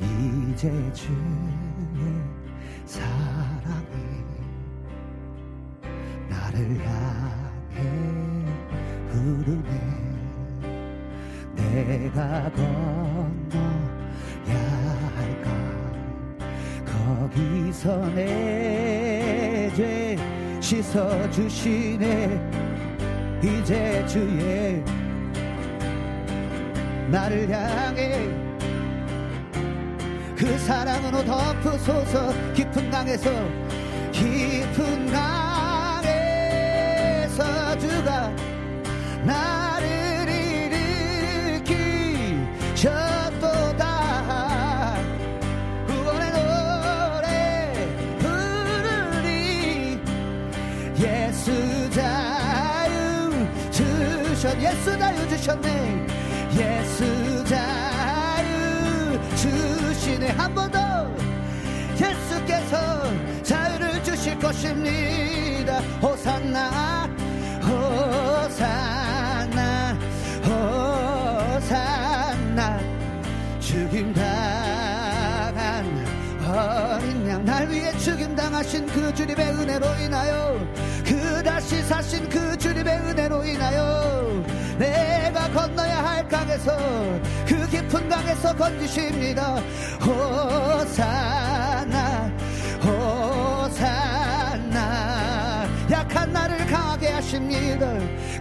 Speaker 1: 이제 주의 사랑이 나를 향해 부르네. 내가 건너야 할까? 거기서 내 죄 씻어주시 나를 향해. 그 사랑으로 덮으소서 깊은 강에서 깊은 강에서 주가 나를 일으키셨도다. 구원의 노래 부르리. 예수 자유 주셨 예수 자유 주셨네 예수 자유 주시네. 한 번 더. 예수께서 자유를 주실 것입니다. 호산나 호산나 호산나. 죽임 당한 어린 양 날 위해 죽임 당하신 그 주님의 은혜로 인하여 그 다시 사신 그 주님의 은혜로 인하여 내가 건너 강에서 그 깊은 강에서 건지십니다. 호산나 호산나 약한 나를 강하게 하십니다.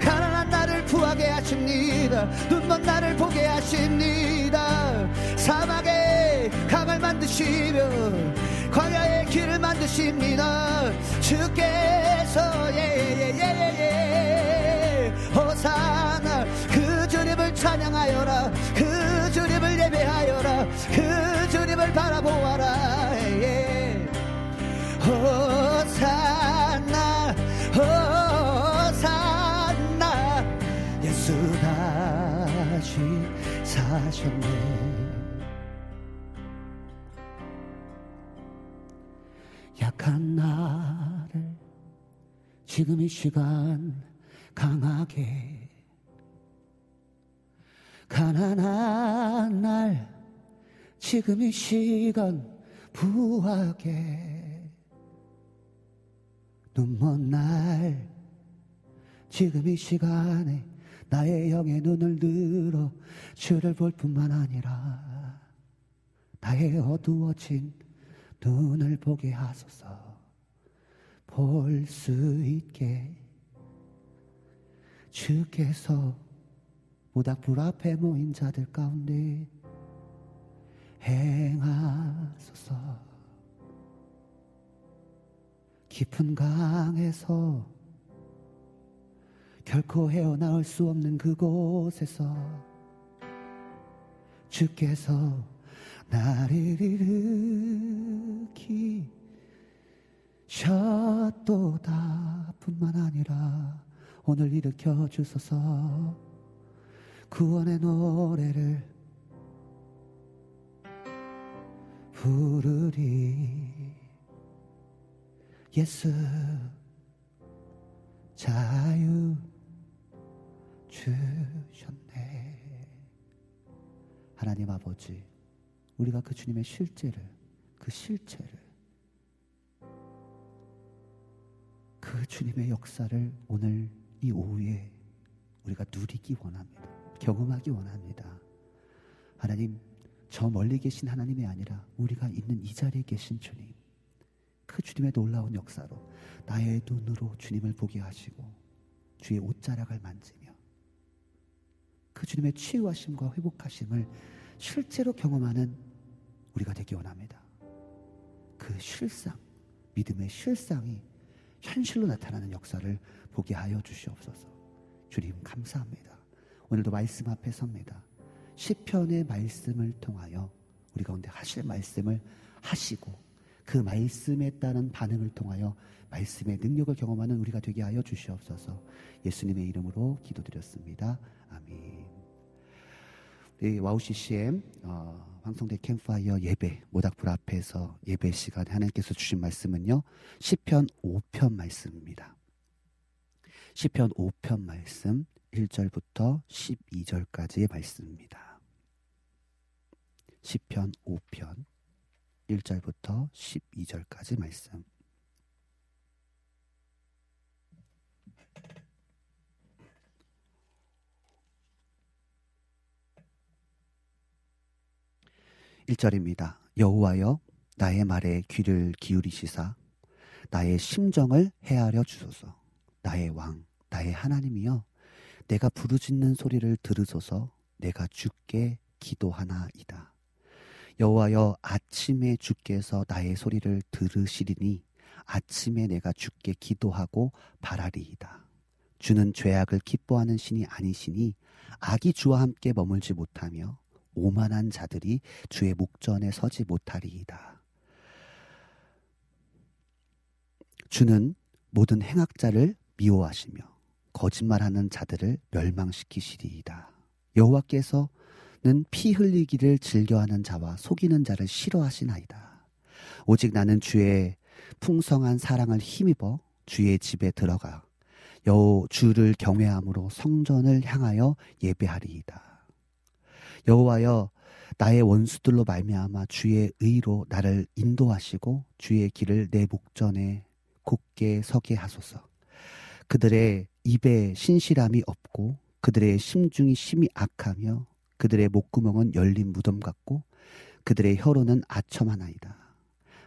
Speaker 1: 가난한 나를 부하게 하십니다. 눈먼 나를 보게 하십니다. 사막에 강을 만드시며 광야의 길을 만드십니다. 주께서 예예예예예. 주님을 찬양하여라. 그 주님을 예배하여라. 그 주님을 바라보아라. 예. 호산나 호산나. 예수 다시 사셨네. 약한 나를 지금 이 시간 강하게 가난한 날 지금 이 시간 부하게. 눈먼 날 지금 이 시간에 나의 영의 눈을 들어 주를 볼 뿐만 아니라 나의 어두워진 눈을 보게 하소서. 볼 수 있게 주께서 모닥불 앞에 모인 자들 가운데 행하소서. 깊은 강에서 결코 헤어나올 수 없는 그곳에서 주께서 나를 일으키 셨도다 뿐만 아니라 오늘 일으켜 주소서 구원의 노래를 부르리 예수 자유 주셨네. 하나님 아버지, 우리가 그 주님의 실제를, 그 실체를, 그 주님의 역사를 오늘 이 오후에 우리가 누리기 원합니다. 경험하기 원합니다. 하나님, 저 멀리 계신 하나님이 아니라 우리가 있는 이 자리에 계신 주님. 그 주님의 놀라운 역사로 나의 눈으로 주님을 보게 하시고 주의 옷자락을 만지며 그 주님의 치유하심과 회복하심을 실제로 경험하는 우리가 되기 원합니다. 그 실상, 믿음의 실상이 현실로 나타나는 역사를 보게 하여 주시옵소서. 주님 감사합니다. 오늘도 말씀 앞에 섭니다. 시편의 말씀을 통하여 우리 가운데 하실 말씀을 하시고 그 말씀에 따른 반응을 통하여 말씀의 능력을 경험하는 우리가 되게 하여 주시옵소서. 예수님의 이름으로 기도드렸습니다. 아멘. 우리 WOW CCM 어, 황성대 캠프파이어 예배 모닥불 앞에서 예배 시간에 하나님께서 주신 말씀은요. 시편 5편 말씀입니다. 시편 5편 말씀 1절부터 12절까지의 말씀입니다. 시편 5편 1절부터 12절까지 말씀. 일절입니다 여호와여 나의 말에 귀를 기울이시사 나의 심정을 헤아려 주소서. 나의 왕, 나의 하나님이여 내가 부르짖는 소리를 들으소서. 내가 주께 기도하나이다. 여호와여 아침에 주께서 나의 소리를 들으시리니 아침에 내가 주께 기도하고 바라리이다. 주는 죄악을 기뻐하는 신이 아니시니 악이 주와 함께 머물지 못하며 오만한 자들이 주의 목전에 서지 못하리이다. 주는 모든 행악자를 미워하시며 거짓말하는 자들을 멸망시키시리이다. 여호와께서 피 흘리기를 즐겨하는 자와 속이는 자를 싫어하시나이다. 오직 나는 주의 풍성한 사랑을 힘입어 주의 집에 들어가 여호 주를 경외함으로 성전을 향하여 예배하리이다. 여호와여 나의 원수들로 말미암아 주의 의로 나를 인도하시고 주의 길을 내 목전에 곧게 서게 하소서. 그들의 입에 신실함이 없고 그들의 심중이 심히 악하며 그들의 목구멍은 열린 무덤 같고 그들의 혀로는 아첨하나이다.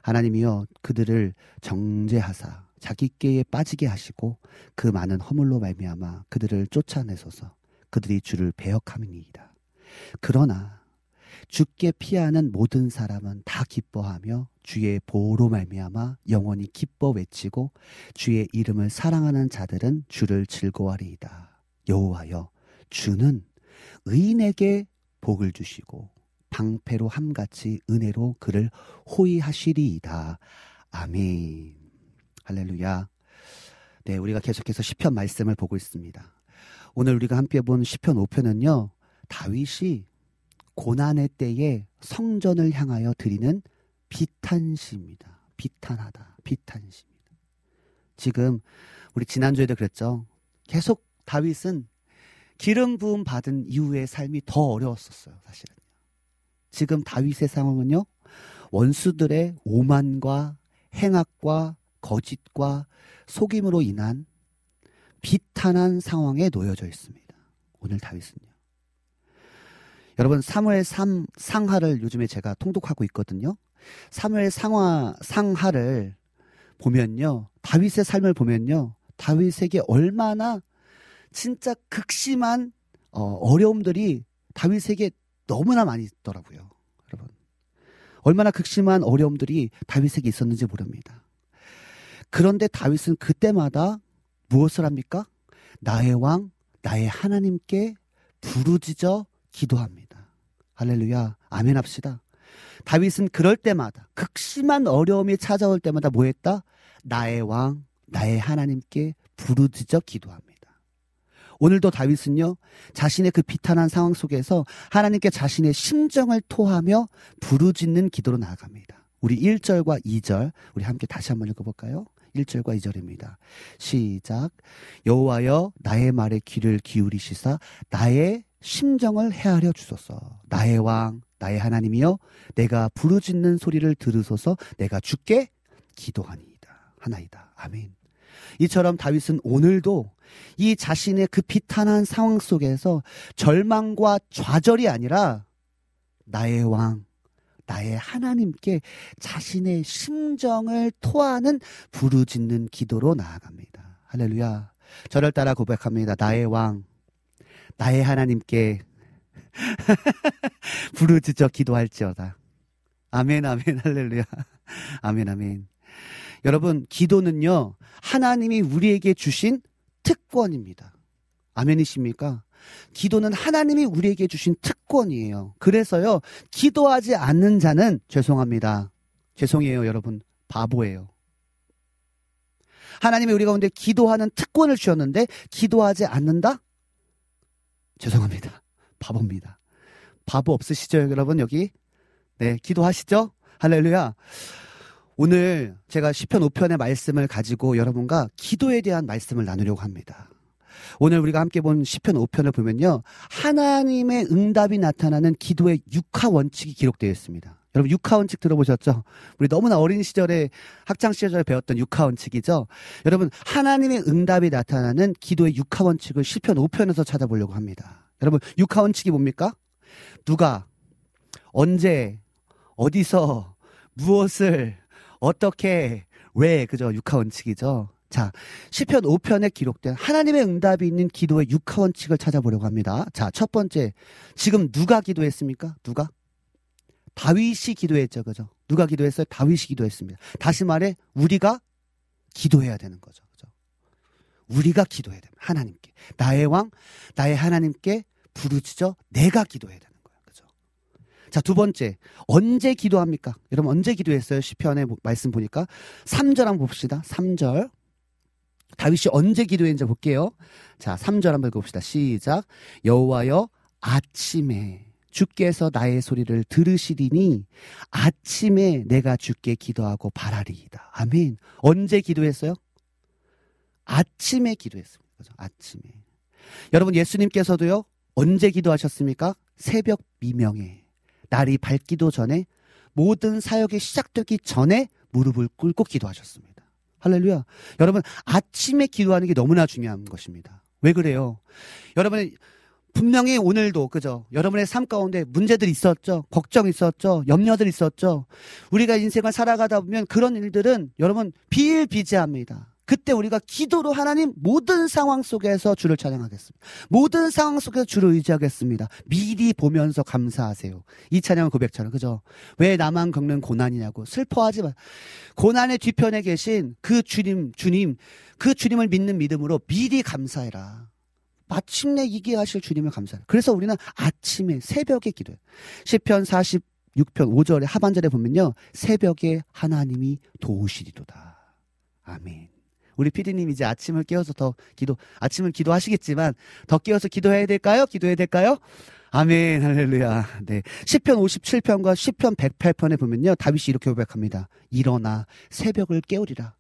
Speaker 1: 하나님이여 그들을 정죄하사 자기께에 빠지게 하시고 그 많은 허물로 말미암아 그들을 쫓아내소서 그들이 주를 배역함이니이다. 그러나 주께 피하는 모든 사람은 다 기뻐하며 주의 보호로 말미암아 영원히 기뻐 외치고 주의 이름을 사랑하는 자들은 주를 즐거워하리이다. 여호와여 주는 의인에게 복을 주시고 방패로 함같이 은혜로 그를 호위하시리이다. 아멘. 할렐루야. 네, 우리가 계속해서 시편 말씀을 보고 있습니다. 오늘 우리가 함께 본 시편 5편은요. 다윗이 고난의 때에 성전을 향하여 드리는 비탄시입니다. 비탄하다. 비탄시입니다. 지금 우리 지난주에도 그랬죠. 계속 다윗은 기름 부음 받은 이후의 삶이 더 어려웠었어요, 사실은. 지금 다윗의 상황은요, 원수들의 오만과 행악과 거짓과 속임으로 인한 비탄한 상황에 놓여져 있습니다. 오늘 다윗은요. 여러분, 사무엘 3 상하를 요즘에 제가 통독하고 있거든요. 사무엘 상하, 상하를 보면요. 다윗의 삶을 보면요. 다윗에게 얼마나 진짜 극심한 어, 어려움들이 다윗에게 너무나 많이 있더라고요. 여러분. 얼마나 극심한 어려움들이 다윗에게 있었는지 모릅니다. 그런데 다윗은 그때마다 무엇을 합니까? 나의 왕, 나의 하나님께 부르짖어 기도합니다. 할렐루야. 아멘 합시다. 다윗은 그럴 때마다 극심한 어려움이 찾아올 때마다 뭐 했다? 나의 왕, 나의 하나님께 부르짖어 기도합니다. 오늘도 다윗은요, 자신의 그 비탄한 상황 속에서 하나님께 자신의 심정을 토하며 부르짖는 기도로 나아갑니다. 우리 1절과 2절, 우리 함께 다시 한번 읽어볼까요? 1절과 2절입니다. 시작. 여호와여 나의 말에 귀를 기울이시사 나의 심정을 헤아려 주소서. 나의 왕, 나의 하나님이여 내가 부르짖는 소리를 들으소서 내가 주께 기도하니이다. 하나이다. 아멘. 이처럼 다윗은 오늘도 이 자신의 그 비탄한 상황 속에서 절망과 좌절이 아니라 나의 왕, 나의 하나님께 자신의 심정을 토하는 부르짖는 기도로 나아갑니다. 할렐루야. 저를 따라 고백합니다. 나의 왕, 나의 하나님께 부르짖어 기도할지어다. 아멘, 아멘, 할렐루야. 아멘, 아멘. 여러분, 기도는요, 하나님이 우리에게 주신 특권입니다. 아멘이십니까? 기도는 하나님이 우리에게 주신 특권이에요. 그래서요, 기도하지 않는 자는 죄송합니다. 죄송해요, 여러분. 바보예요. 하나님이 우리 가운데 기도하는 특권을 주셨는데, 기도하지 않는다? 죄송합니다. 바보입니다. 바보 없으시죠, 여러분, 여기? 네, 기도하시죠? 할렐루야. 오늘 제가 시편 5편의 말씀을 가지고 여러분과 기도에 대한 말씀을 나누려고 합니다. 오늘 우리가 함께 본 시편 5편을 보면요. 하나님의 응답이 나타나는 기도의 육하 원칙이 기록되어 있습니다. 여러분 육하 원칙 들어보셨죠? 우리 너무나 어린 시절에 학창 시절에 배웠던 육하 원칙이죠. 여러분 하나님의 응답이 나타나는 기도의 육하 원칙을 시편 5편에서 찾아보려고 합니다. 여러분 육하 원칙이 뭡니까? 누가 언제 어디서 무엇을 어떻게 왜 그죠 육하 원칙이죠. 자, 시편 5편에 기록된 하나님의 응답이 있는 기도의 육하 원칙을 찾아보려고 합니다. 자, 첫 번째. 지금 누가 기도했습니까? 누가? 다윗이 기도했죠. 그죠? 누가 기도했어요? 다윗이 기도했습니다. 다시 말해 우리가 기도해야 되는 거죠. 그죠? 우리가 기도해야 됩니다. 하나님께. 나의 왕, 나의 하나님께 부르짖어 내가 기도해야 되는 거예요. 그죠? 자, 두 번째. 언제 기도합니까? 여러분 언제 기도했어요? 시편의 말씀 보니까 3절 한번 봅시다. 3절. 다윗이 언제 기도했는지 볼게요. 자, 3절 한번 읽어 봅시다. 시작. 여호와여 아침에 주께서 나의 소리를 들으시리니 아침에 내가 주께 기도하고 바라리이다. 아멘. 언제 기도했어요? 아침에 기도했습니다. 그죠? 아침에. 여러분 예수님께서도요. 언제 기도하셨습니까? 새벽 미명에 날이 밝기도 전에 모든 사역이 시작되기 전에 무릎을 꿇고 기도하셨습니다. 할렐루야. 여러분, 아침에 기도하는 게 너무나 중요한 것입니다. 왜 그래요? 여러분, 분명히 오늘도, 그죠? 여러분의 삶 가운데 문제들 있었죠? 걱정 있었죠? 염려들 있었죠? 우리가 인생을 살아가다 보면 그런 일들은 여러분 비일비재합니다. 그때 우리가 기도로 하나님 모든 상황 속에서 주를 찬양하겠습니다. 모든 상황 속에서 주를 의지하겠습니다. 미리 보면서 감사하세요. 이 찬양은 고백처럼 그죠? 왜 나만 겪는 고난이냐고 슬퍼하지 마. 고난의 뒤편에 계신 그 주님, 주님, 그 주님을 믿는 믿음으로 미리 감사해라. 마침내 이게 하실 주님을 감사해. 그래서 우리는 아침에 새벽에 기도해. 시편 46편 5절에 하반절에 보면요. 새벽에 하나님이 도우시리도다. 아멘. 우리 피디님 이제 아침을 깨워서 더 기도, 아침을 기도하시겠지만 더 깨워서 기도해야 될까요? 기도해야 될까요? 아멘, 할렐루야. 네. 10편 57편과 10편 108편에 보면요. 다윗이 이렇게 고백합니다. 일어나 새벽을 깨우리라.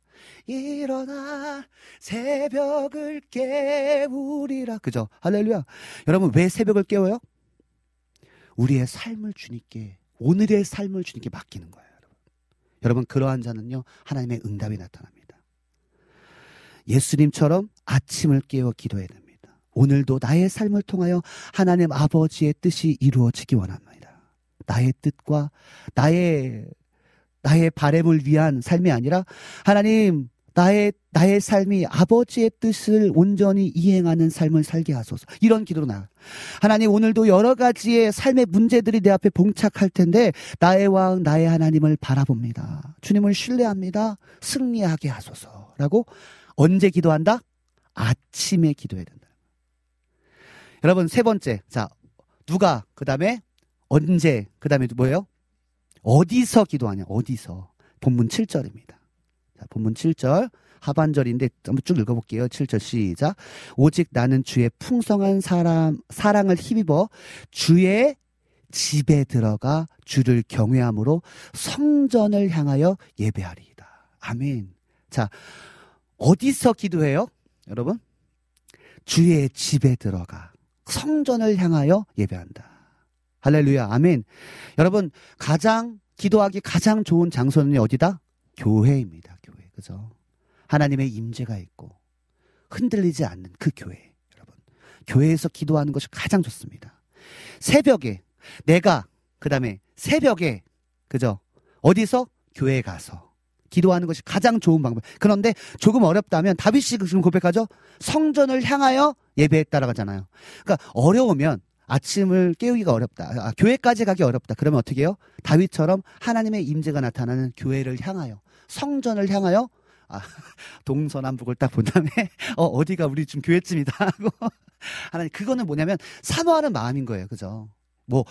Speaker 1: 일어나 새벽을 깨우리라. 그죠? 할렐루야. 여러분, 왜 새벽을 깨워요? 우리의 삶을 주님께, 오늘의 삶을 주님께 맡기는 거예요. 여러분, 여러분 그러한 자는요, 하나님의 응답이 나타납니다. 예수님처럼 아침을 깨워 기도해야 됩니다. 오늘도 나의 삶을 통하여 하나님 아버지의 뜻이 이루어지기 원합니다. 나의 뜻과 나의 나의 바램을 위한 삶이 아니라 하나님 나의 나의 삶이 아버지의 뜻을 온전히 이행하는 삶을 살게 하소서. 이런 기도로 나. 하나님 오늘도 여러 가지의 삶의 문제들이 내 앞에 봉착할 텐데 나의 왕 나의 하나님을 바라봅니다. 주님을 신뢰합니다. 승리하게 하소서라고 언제 기도한다? 아침에 기도해야 된다. 여러분 세 번째 자 누가 그 다음에 언제 그 다음에 뭐예요? 어디서 기도하냐 어디서 본문 7절입니다. 자 본문 7절 하반절인데 한번 쭉 읽어볼게요. 7절 시작. 오직 나는 주의 풍성한 사람 사랑을 힘입어 주의 집에 들어가 주를 경외함으로 성전을 향하여 예배하리이다. 아멘. 자, 어디서 기도해요? 여러분? 주의 집에 들어가 성전을 향하여 예배한다. 할렐루야. 아멘. 여러분, 가장 기도하기 가장 좋은 장소는 어디다? 교회입니다. 교회. 그죠? 하나님의 임재가 있고 흔들리지 않는 그 교회. 여러분. 교회에서 기도하는 것이 가장 좋습니다. 새벽에 내가 그다음에 새벽에 그죠? 어디서 어디에 가서 기도하는 것이 가장 좋은 방법. 그런데 조금 어렵다면 다윗이 지금 고백하죠. 성전을 향하여 예배했다라고 하잖아요. 그러니까 어려우면 아침을 깨우기가 어렵다. 아, 교회까지 가기 어렵다. 그러면 어떻게 해요? 다윗처럼 하나님의 임재가 나타나는 교회를 향하여 성전을 향하여 아, 동서남북을 딱 본 다음에 어 어디가 우리 지금 교회쯤이다 하고 하나님 그거는 뭐냐면 사모하는 마음인 거예요. 그죠? 뭐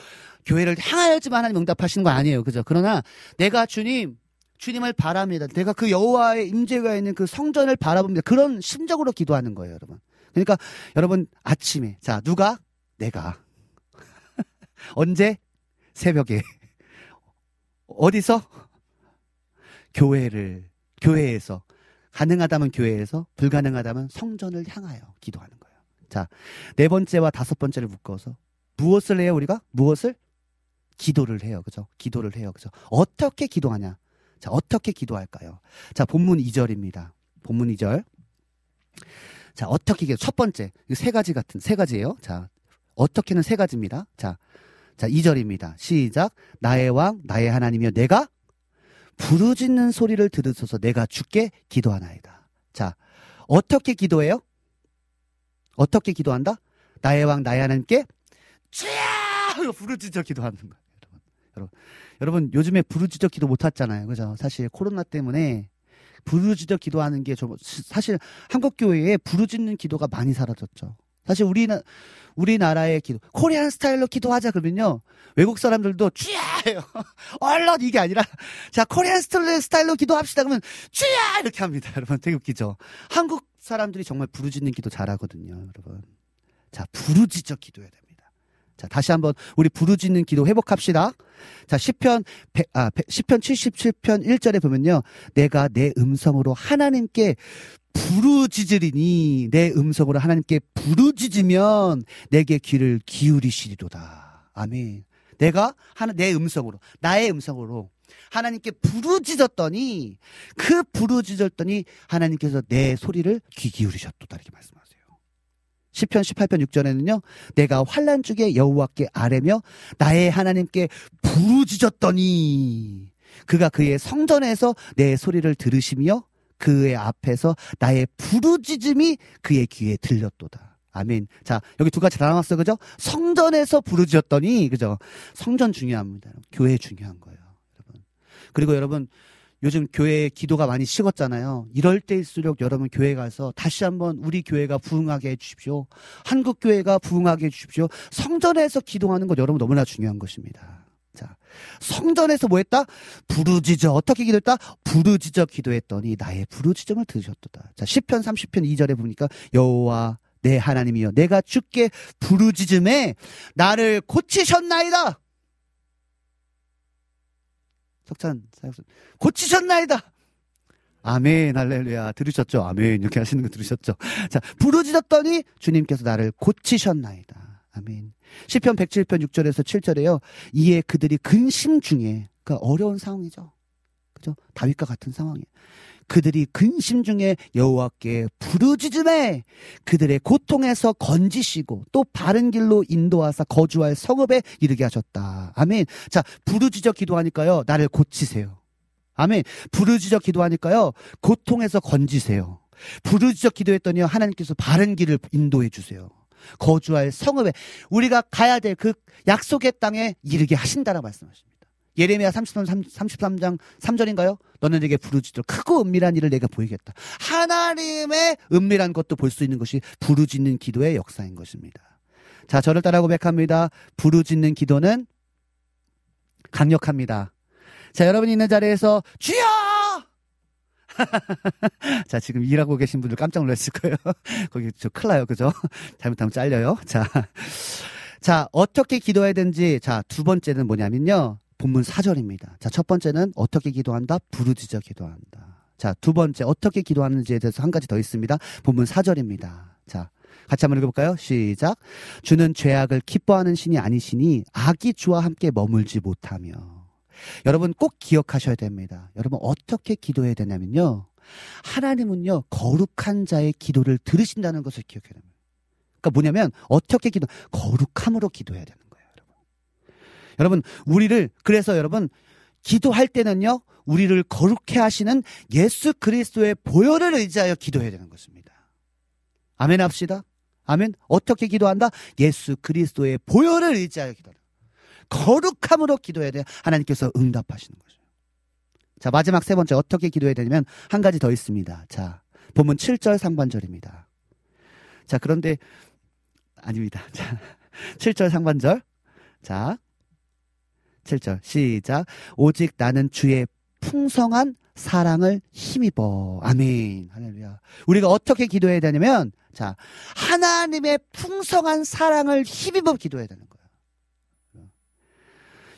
Speaker 1: 교회를 향하여지만 하나님 응답하시는 거 아니에요. 그죠? 그러나 내가 주님 주님을 바랍니다. 내가 그 여호와의 임재가 있는 그 성전을 바라봅니다. 그런 심적으로 기도하는 거예요, 여러분. 그러니까 여러분 아침에 자 누가 내가 언제 새벽에 어디서 교회를 교회에서 가능하다면 교회에서 불가능하다면 성전을 향하여 기도하는 거예요. 자, 네 번째와 다섯 번째를 묶어서 무엇을 해요, 우리가? 무엇을? 기도를 해요. 그죠? 기도를 해요. 그죠? 어떻게 기도하냐? 자, 어떻게 기도할까요? 자, 본문 2절입니다. 본문 2절. 자, 어떻게 기도? 첫 번째. 세 가지 같은, 세 가지예요. 자, 어떻게는 세 가지입니다. 자, 자, 2절입니다. 시작. 나의 왕, 나의 하나님이여 내가 부르짖는 소리를 들으소서 내가 죽게 기도하나이다. 자, 어떻게 기도해요? 어떻게 기도한다? 나의 왕, 나의 하나님께 주야! 부르짖어 기도하는 거예요. 여러분. 여러분, 요즘에 부르짖어 기도 못 하잖아요. 그죠? 사실 코로나 때문에 부르짖어 기도하는 게 좀 사실 한국 교회에 부르짖는 기도가 많이 사라졌죠. 사실 우리는 우리나라의 기도, 코리안 스타일로 기도하자 그러면요. 외국 사람들도 주야해요. 얼른 이게 아니라 자, 코리안 스타일로 기도합시다 그러면 주야 이렇게 합니다. 여러분 되게 웃기죠. 한국 사람들이 정말 부르짖는 기도 잘하거든요, 여러분. 자, 부르짖어 기도해야 됩니다. 자, 다시 한번 우리 부르짖는 기도 회복합시다. 자, 10편, 아, 10편 77편 1절에 보면요. 내가 내 음성으로 하나님께 부르짖으리니 내 음성으로 하나님께 부르짖으면 내게 귀를 기울이시리로다. 아멘. 내가 하나 내 음성으로 나의 음성으로 하나님께 부르짖었더니 그 부르짖었더니 하나님께서 내 소리를 귀 기울이셨도다 이렇게 말씀하세요. 10편 18편 6절에는요. 내가 환란 중에 여호와께 아뢰며 나의 하나님께 부르짖었더니 그가 그의 성전에서 내 소리를 들으시며 그의 앞에서 나의 부르짖음이 그의 귀에 들렸도다. 아멘. 자, 여기 두 가지 다 나왔어. 그죠? 성전에서 부르짖었더니, 그죠? 성전 중요합니다. 교회 중요한 거예요. 여러분. 그리고 여러분, 요즘 교회에 기도가 많이 식었잖아요. 이럴 때일수록 여러분 교회 가서 다시 한번 우리 교회가 부흥하게 해주십시오. 한국 교회가 부흥하게 해주십시오. 성전에서 기도하는 것 여러분 너무나 중요한 것입니다. 자, 성전에서 뭐 했다? 부르짖어. 어떻게 기도했다? 부르짖어 기도했더니 나의 부르짖음을 들으셨도다. 자, 10편 30편 2절에 보니까 여호와 내 하나님이여 내가 주께 부르짖음에 나를 고치셨나이다. 석찬 사역자 고치셨나이다. 아멘 할렐루야 들으셨죠? 아멘 이렇게 하시는 거 들으셨죠? 자 부르짖었더니 주님께서 나를 고치셨나이다. 아멘. 시편 107편 6절에서 7절에요. 이에 그들이 근심 중에 그러니까 어려운 상황이죠. 그죠? 다윗과 같은 상황이에요. 그들이 근심 중에 여호와께 부르짖음에 그들의 고통에서 건지시고 또 바른 길로 인도하사 거주할 성읍에 이르게 하셨다. 아멘. 자, 부르짖어 기도하니까요. 나를 고치세요. 아멘. 부르짖어 기도하니까요. 고통에서 건지세요. 부르짖어 기도했더니요. 하나님께서 바른 길을 인도해 주세요. 거주할 성읍에 우리가 가야 될 그 약속의 땅에 이르게 하신다라고 말씀하십니다. 예레미야 33, 33장 3절인가요? 너는 내게 부르짖도록 크고 은밀한 일을 내가 보이겠다. 하나님의 은밀한 것도 볼 수 있는 것이 부르짖는 기도의 역사인 것입니다. 자, 저를 따라 고백합니다. 부르짖는 기도는 강력합니다. 자, 여러분 있는 자리에서 주여! 자, 지금 일하고 계신 분들 깜짝 놀랐을 거예요. 거기 저 큰일 나요. 그죠? 잘못하면 잘려요. 자. 자, 어떻게 기도해야 되는지, 자, 두 번째는 뭐냐면요. 본문 4절입니다. 자, 첫 번째는 어떻게 기도한다? 부르짖어 기도한다. 자, 두 번째, 어떻게 기도하는지에 대해서 한 가지 더 있습니다. 본문 4절입니다. 자, 같이 한번 읽어볼까요? 시작. 주는 죄악을 기뻐하는 신이 아니시니 악이 주와 함께 머물지 못하며. 여러분 꼭 기억하셔야 됩니다. 여러분 어떻게 기도해야 되냐면요. 하나님은요, 거룩한 자의 기도를 들으신다는 것을 기억해야 됩니다. 그러니까 뭐냐면, 어떻게 기도, 거룩함으로 기도해야 되는 거예요, 여러분. 여러분, 우리를, 그래서 여러분, 기도할 때는요, 우리를 거룩해 하시는 예수 그리스도의 보혈을 의지하여 기도해야 되는 것입니다. 아멘 합시다. 아멘. 어떻게 기도한다? 예수 그리스도의 보혈을 의지하여 기도한다. 거룩함으로 기도해야 돼. 하나님께서 응답하시는 거죠. 자, 마지막 세 번째 어떻게 기도해야 되냐면 한 가지 더 있습니다. 자, 본문 7절 상반절입니다. 자, 그런데 아닙니다. 자, 7절 상반절. 자, 7절 시작. 오직 나는 주의 풍성한 사랑을 힘입어. 아멘. 할렐루야. 우리가 어떻게 기도해야 되냐면 자, 하나님의 풍성한 사랑을 힘입어 기도해야 되는 거예요.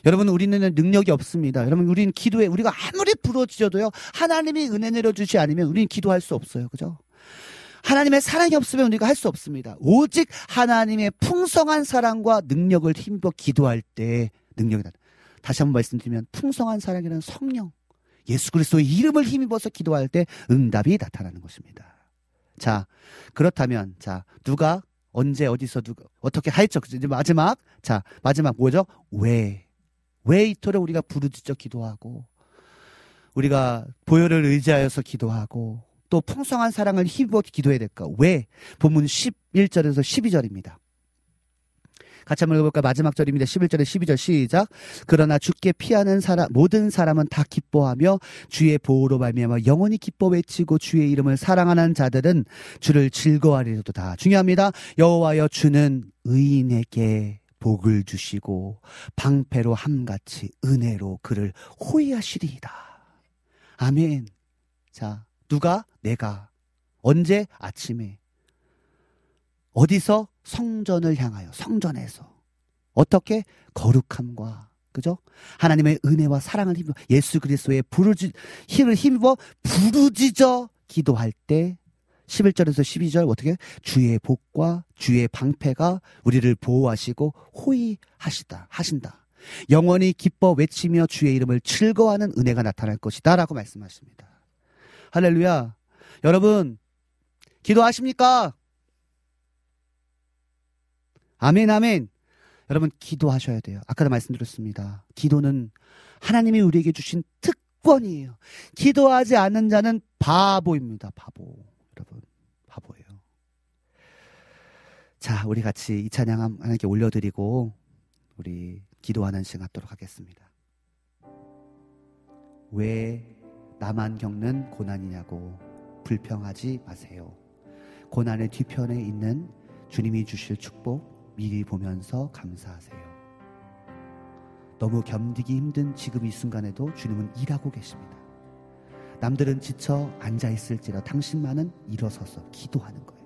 Speaker 1: 여러분 우리는 능력이 없습니다. 여러분 우리는 기도에 우리가 아무리 부러지셔도요 하나님이 은혜 내려주지 않으면 우리는 기도할 수 없어요. 그죠? 하나님의 사랑이 없으면 우리가 할 수 없습니다. 오직 하나님의 풍성한 사랑과 능력을 힘입어 기도할 때 능력이 나. 다시 한번 말씀드리면 풍성한 사랑이라는 성령 예수 그리스도의 이름을 힘입어서 기도할 때 응답이 나타나는 것입니다. 자 그렇다면 자 누가 언제 어디서 누가 어떻게 하였죠? 이제 마지막 자 마지막 뭐죠? 왜? 왜 이토록 우리가 부르짖어 기도하고 우리가 보혈을 의지하여서 기도하고 또 풍성한 사랑을 힘입어 기도해야 될까? 왜? 본문 11절에서 12절입니다. 같이 한번 읽어볼까요? 마지막 절입니다. 11절에 12절 시작. 그러나 주께 피하는 사람 모든 사람은 다 기뻐하며 주의 보호로 말미암아 영원히 기뻐 외치고 주의 이름을 사랑하는 자들은 주를 즐거워하리로다. 중요합니다. 여호와여 주는 의인에게 복을 주시고 방패로 함같이 은혜로 그를 호위하시리이다. 아멘. 자, 누가? 내가. 언제? 아침에. 어디서? 성전을 향하여. 성전에서. 어떻게? 거룩함과 그죠? 하나님의 은혜와 사랑을 힘입어 예수 그리스도의 부르지 힘을 힘입어 부르짖어 기도할 때 11절에서 12절 어떻게 주의 복과 주의 방패가 우리를 보호하시고 호위하시다 하신다. 영원히 기뻐 외치며 주의 이름을 즐거워하는 은혜가 나타날 것이다라고 말씀하십니다. 할렐루야. 여러분 기도하십니까? 아멘 아멘. 여러분 기도하셔야 돼요. 아까도 말씀드렸습니다. 기도는 하나님이 우리에게 주신 특권이에요. 기도하지 않는 자는 바보입니다. 바보. 여러분 바보예요. 자, 우리 같이 이 찬양 하나님께 올려드리고 우리 기도하는 시간 갖도록 하겠습니다. 왜 나만 겪는 고난이냐고 불평하지 마세요. 고난의 뒤편에 있는 주님이 주실 축복 미리 보면서 감사하세요. 너무 견디기 힘든 지금 이 순간에도 주님은 일하고 계십니다. 남들은 지쳐 앉아 있을지라 당신만은 일어서서 기도하는 거예요.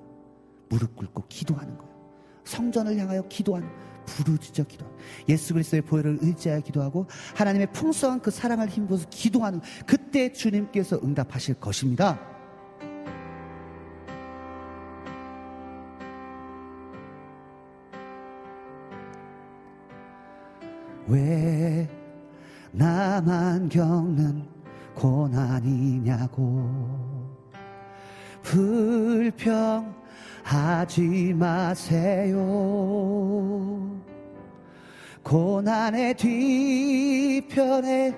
Speaker 1: 무릎 꿇고 기도하는 거예요. 성전을 향하여 기도하는 부르짖어 기도. 예수 그리스도의 보혈을 의지하여 기도하고 하나님의 풍성한 그 사랑을 힘입어서 기도하는 그때 주님께서 응답하실 것입니다. 왜 나만 겪는 고난이냐고 불평 하지 마세요. 고난의 뒤편에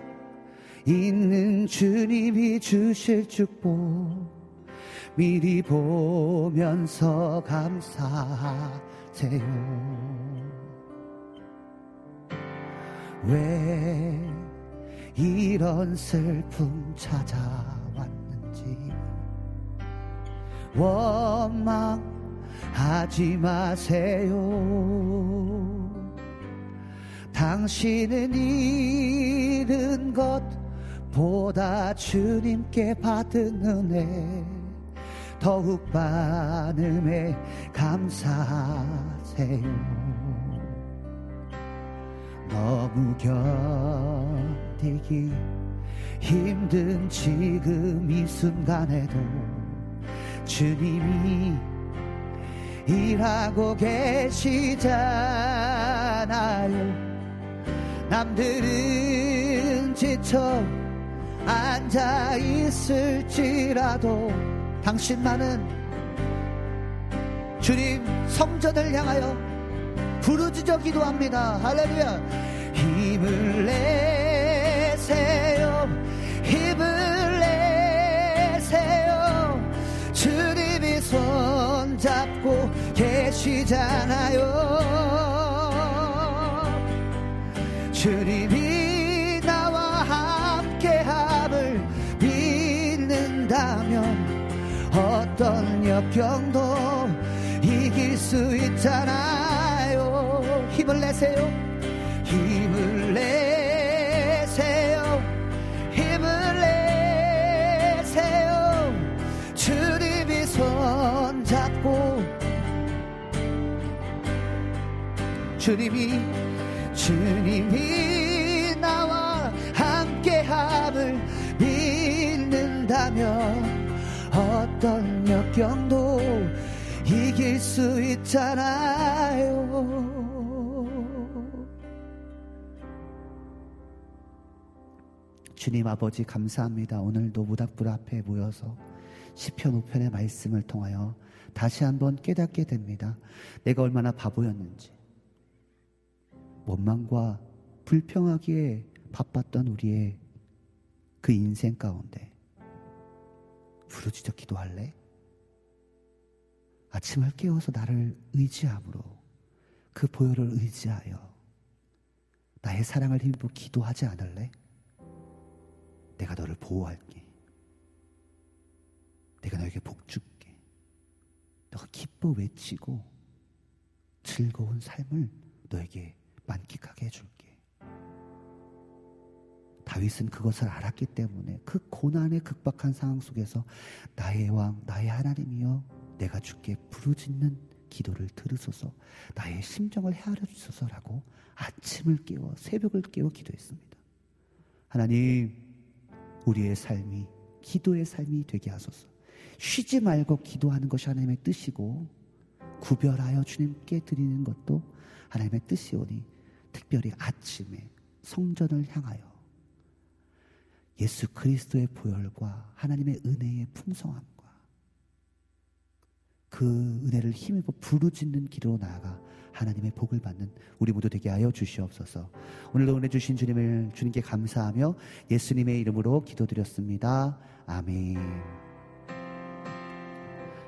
Speaker 1: 있는 주님이 주실 축복 미리 보면서 감사하세요. 왜 이런 슬픔 찾아왔는지 원망 하지 마세요. 당신은 잃은 것 보다 주님께 받은 은혜 더욱 많음에 감사하세요. 너무 견디기 힘든 지금 이 순간에도 주님이 일하고 계시잖아요. 남들은 지쳐 앉아 있을지라도 당신만은 주님 성전을 향하여 부르짖어 기도합니다. 할렐루야. 힘을 내 손잡고 계시잖아요. 주님이 나와 함께함을 믿는다면 어떤 역경도 이길 수 있잖아요. 힘을 내세요. 힘을 내 주님이 주님이 나와 함께함을 믿는다면 어떤 역경도 이길 수 있잖아요. 주님 아버지 감사합니다. 오늘도 무닥불 앞에 모여서 시편 5편의 말씀을 통하여 다시 한번 깨닫게 됩니다. 내가 얼마나 바보였는지 원망과 불평하기에 바빴던 우리의 그 인생 가운데 부르짖어 기도할래? 아침을 깨워서 나를 의지함으로 그 보혈을 의지하여 나의 사랑을 힘입어 기도하지 않을래? 내가 너를 보호할게. 내가 너에게 복 줄게. 너가 기뻐 외치고 즐거운 삶을 너에게 만끽하게 해줄게. 다윗은 그것을 알았기 때문에 그 고난의 극박한 상황 속에서 나의 왕, 나의 하나님이여 내가 주께 부르짖는 기도를 들으소서 나의 심정을 헤아려 주소서라고 아침을 깨워 새벽을 깨워 기도했습니다. 하나님 우리의 삶이 기도의 삶이 되게 하소서. 쉬지 말고 기도하는 것이 하나님의 뜻이고 구별하여 주님께 드리는 것도 하나님의 뜻이오니 특별히 아침에 성전을 향하여 예수 그리스도의 보혈과 하나님의 은혜의 풍성함과 그 은혜를 힘입어 부르짖는 길로 나아가 하나님의 복을 받는 우리 모두 되게 하여 주시옵소서. 오늘도 은혜 주신 주님을 주님께 감사하며 예수님의 이름으로 기도드렸습니다. 아멘.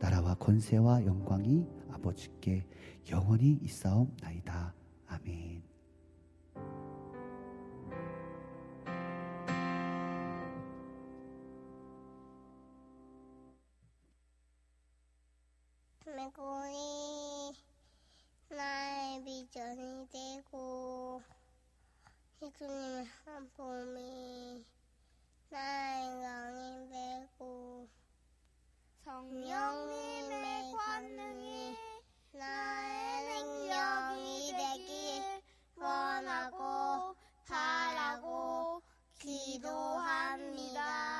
Speaker 1: 나라와 권세와 영광이 아버지께 영원히 있사옵나이다. 아멘.
Speaker 5: 매고이 나의 비전이 되고 예수님의 한 봄이 나의 강이 되고 성령님의 권능이 나의 능력이 되길 원하고 바라고 기도합니다.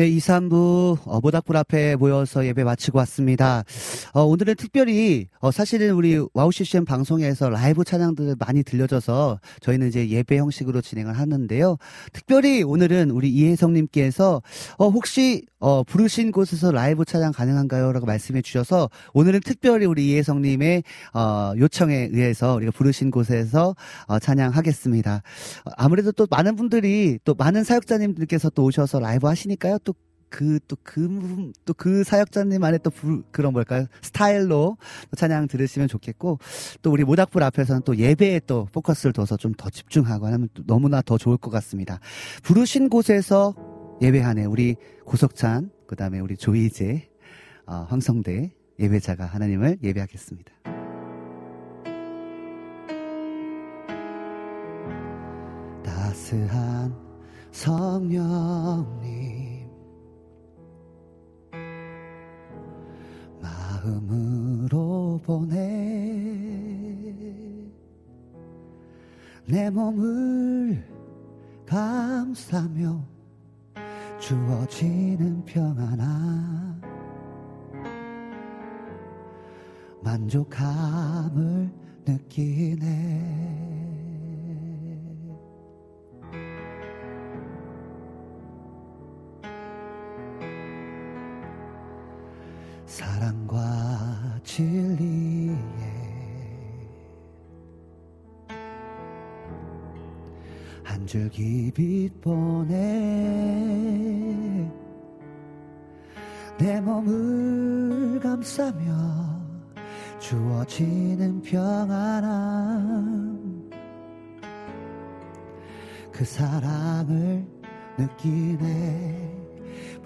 Speaker 1: 네, 2, 3부 어, 모닥불 앞에 모여서 예배 마치고 왔습니다. 어, 오늘은 특별히 어, 사실은 우리 WOW CCM 방송에서 라이브 찬양들 많이 들려져서 저희는 이제 예배 형식으로 진행을 하는데요. 특별히 오늘은 우리 이혜성님께서 어, 혹시 어, 부르신 곳에서 라이브 찬양 가능한가요? 라고 말씀해 주셔서 오늘은 특별히 우리 이혜성님의 어, 요청에 의해서 우리가 부르신 곳에서 어, 찬양하겠습니다. 어, 아무래도 또 많은 분들이 또 많은 사역자님들께서 또 오셔서 라이브 하시니까요. 또 그, 또 그, 또 그 사역자님만의 또 불- 그런 뭘까요? 스타일로 또 찬양 들으시면 좋겠고, 또 우리 모닥불 앞에서는 또 예배에 또 포커스를 둬서 좀 더 집중하고 하면 또 너무나 더 좋을 것 같습니다. 부르신 곳에서 예배하네. 우리 고석찬, 그 다음에 우리 조이제, 어, 황성대 예배자가 하나님을 예배하겠습니다. 따스한 성령님 마음으로 보내. 내 몸을 감싸며 주어지는 평안아 만족함을 느끼네 사랑과 진리에 한 줄기 빛 보내 내 몸을 감싸며 주어지는 평안함 그 사랑을 느끼네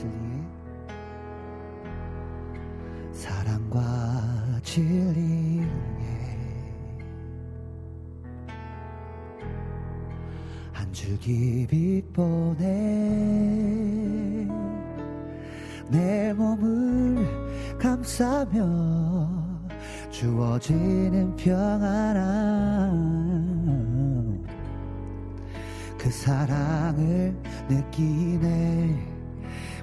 Speaker 1: 진리에 사랑과 진리에 한 줄기 빛 보내 내 몸을 감싸며 주어지는 평안함 그 사랑을 느끼네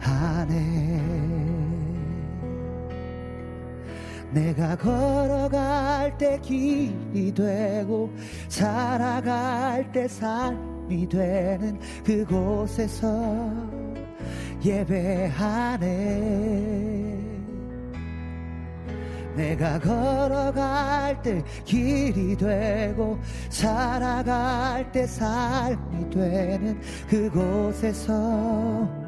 Speaker 1: 하네 내가 걸어갈 때 길이 되고 살아갈 때 삶이 되는 그곳에서 예배하네 내가 걸어갈 때 길이 되고 살아갈 때 삶이 되는 그곳에서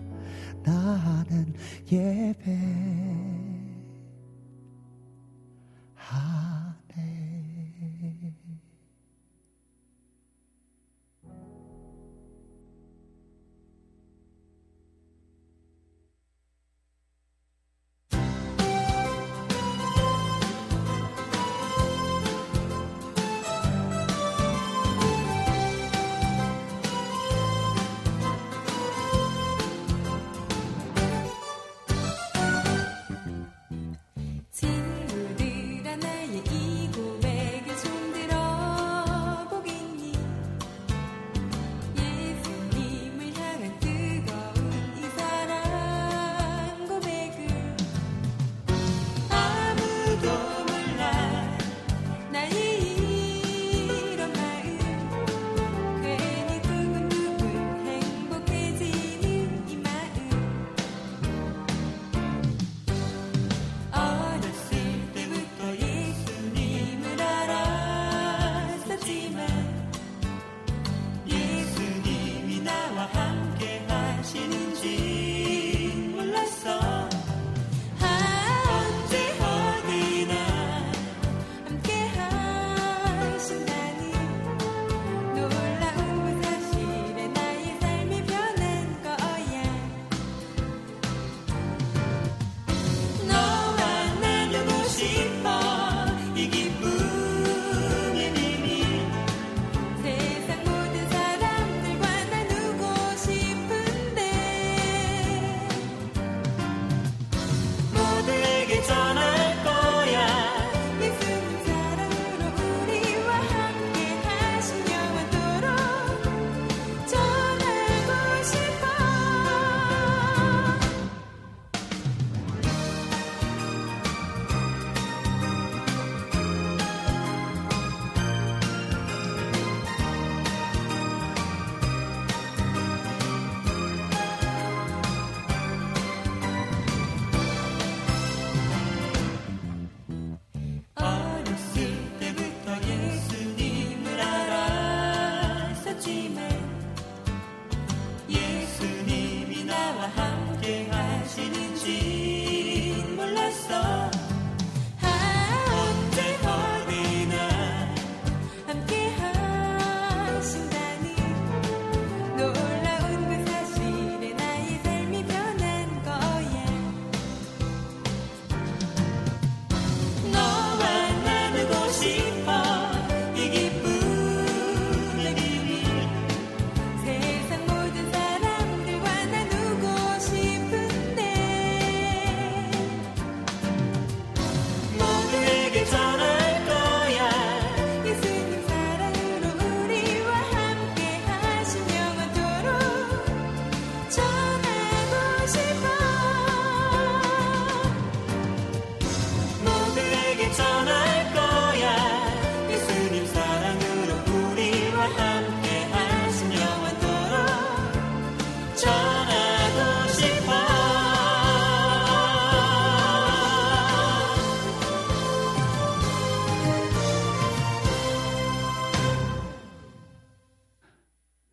Speaker 1: 나는 예배하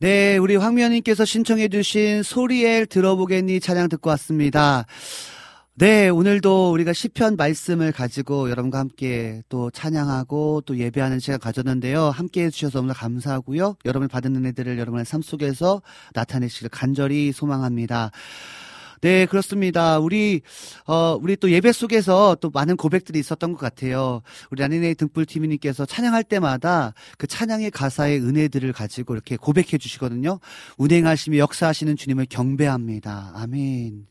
Speaker 1: 네, 우리 황미연님께서 신청해주신 소리엘 들어보겠니 찬양 듣고 왔습니다. 네, 오늘도 우리가 시편 말씀을 가지고 여러분과 함께 또 찬양하고 또 예배하는 시간 가졌는데요. 함께 해주셔서 너무 감사하고요. 여러분을 받은 은혜들을 여러분의 삶 속에서 나타내시길 간절히 소망합니다. 네, 그렇습니다. 우리, 어, 우리 또 예배 속에서 또 많은 고백들이 있었던 것 같아요. 우리 아니네 등불TV님께서 찬양할 때마다 그 찬양의 가사의 은혜들을 가지고 이렇게 고백해 주시거든요. 운행하시며 역사하시는 주님을 경배합니다. 아멘.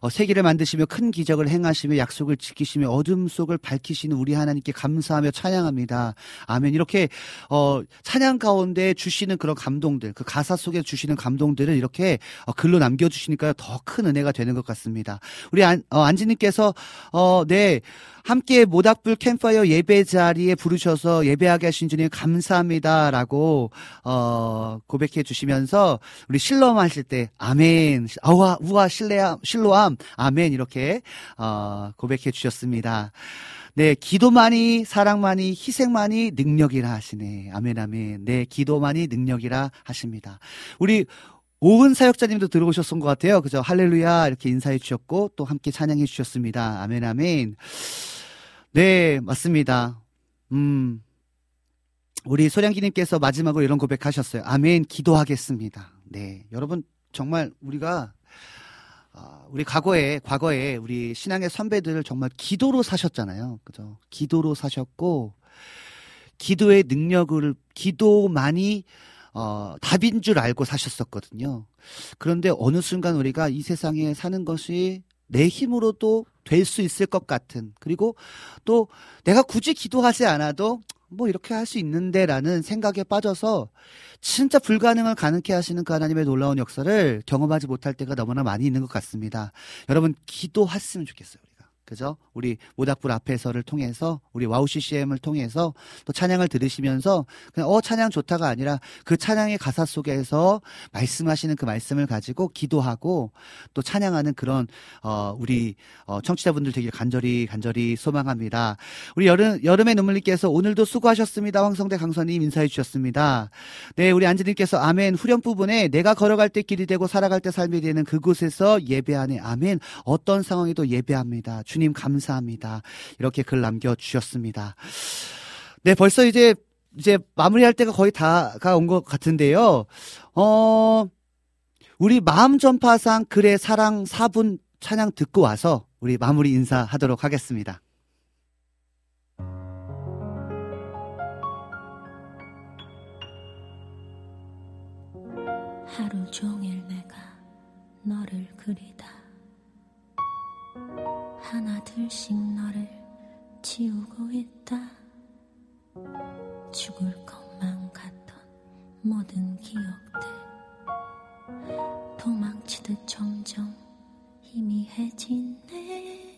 Speaker 1: 어, 세계를 만드시며 큰 기적을 행하시며 약속을 지키시며 어둠 속을 밝히시는 우리 하나님께 감사하며 찬양합니다. 아멘. 이렇게 어, 찬양 가운데 주시는 그런 감동들, 그 가사 속에 주시는 감동들을 이렇게 어, 글로 남겨주시니까 더 큰 은혜가 되는 것 같습니다. 우리 안, 어, 안지님께서 어, 네. 함께 모닥불 캠파이어 예배 자리에 부르셔서 예배하게 하신 주님 감사합니다라고 어 고백해 주시면서 우리 실로암 하실 때 아멘 아와 우와 실레암 실로암 아멘 이렇게 어 고백해 주셨습니다. 네, 기도만이 사랑만이 희생만이 능력이라 하시네. 아멘 아멘. 네, 기도만이 능력이라 하십니다. 우리 오은 사역자님도 들어오셨던 것 같아요. 그죠? 할렐루야 이렇게 인사해 주셨고 또 함께 찬양해 주셨습니다. 아멘 아멘. 네, 맞습니다. 음, 우리 소량기님께서 마지막으로 이런 고백하셨어요. 아멘, 기도하겠습니다. 네, 여러분, 정말 우리가, 아, 우리 과거에, 과거에 우리 신앙의 선배들 정말 기도로 사셨잖아요. 그죠? 기도로 사셨고, 기도의 능력을, 기도만이, 어, 답인 줄 알고 사셨었거든요. 그런데 어느 순간 우리가 이 세상에 사는 것이 내 힘으로도 될 수 있을 것 같은 그리고 또 내가 굳이 기도하지 않아도 뭐 이렇게 할 수 있는데라는 생각에 빠져서 진짜 불가능을 가능케 하시는 그 하나님의 놀라운 역사를 경험하지 못할 때가 너무나 많이 있는 것 같습니다. 여러분 기도했으면 좋겠어요. 그죠? 우리 모닥불 앞에서를 통해서 우리 WOW CCM을 통해서 또 찬양을 들으시면서 그냥 어 찬양 좋다가 아니라 그 찬양의 가사 속에서 말씀하시는 그 말씀을 가지고 기도하고 또 찬양하는 그런 어 우리 어 청취자분들 되길 간절히 간절히 소망합니다. 우리 여름 여름의 눈물님께서 오늘도 수고하셨습니다. 황성대 강선님 인사해 주셨습니다. 네, 우리 안지님께서 아멘 후렴 부분에 내가 걸어갈 때 길이 되고 살아갈 때 삶이 되는 그곳에서 예배하네 아멘 어떤 상황에도 예배합니다. 주님 감사합니다. 이렇게 글 남겨주셨습니다. 네, 벌써 이제, 이제 마무리할 때가 거의 다가 온 것 같은데요. 어, 우리 마음 전파상 글의 사랑 4분 찬양 듣고 와서 우리 마무리 인사하도록 하겠습니다.
Speaker 6: 하루 종일 하나 둘씩 너를 지우고 있다. 죽을 것만 같던 모든 기억들. 도망치듯 점점 희미해지네.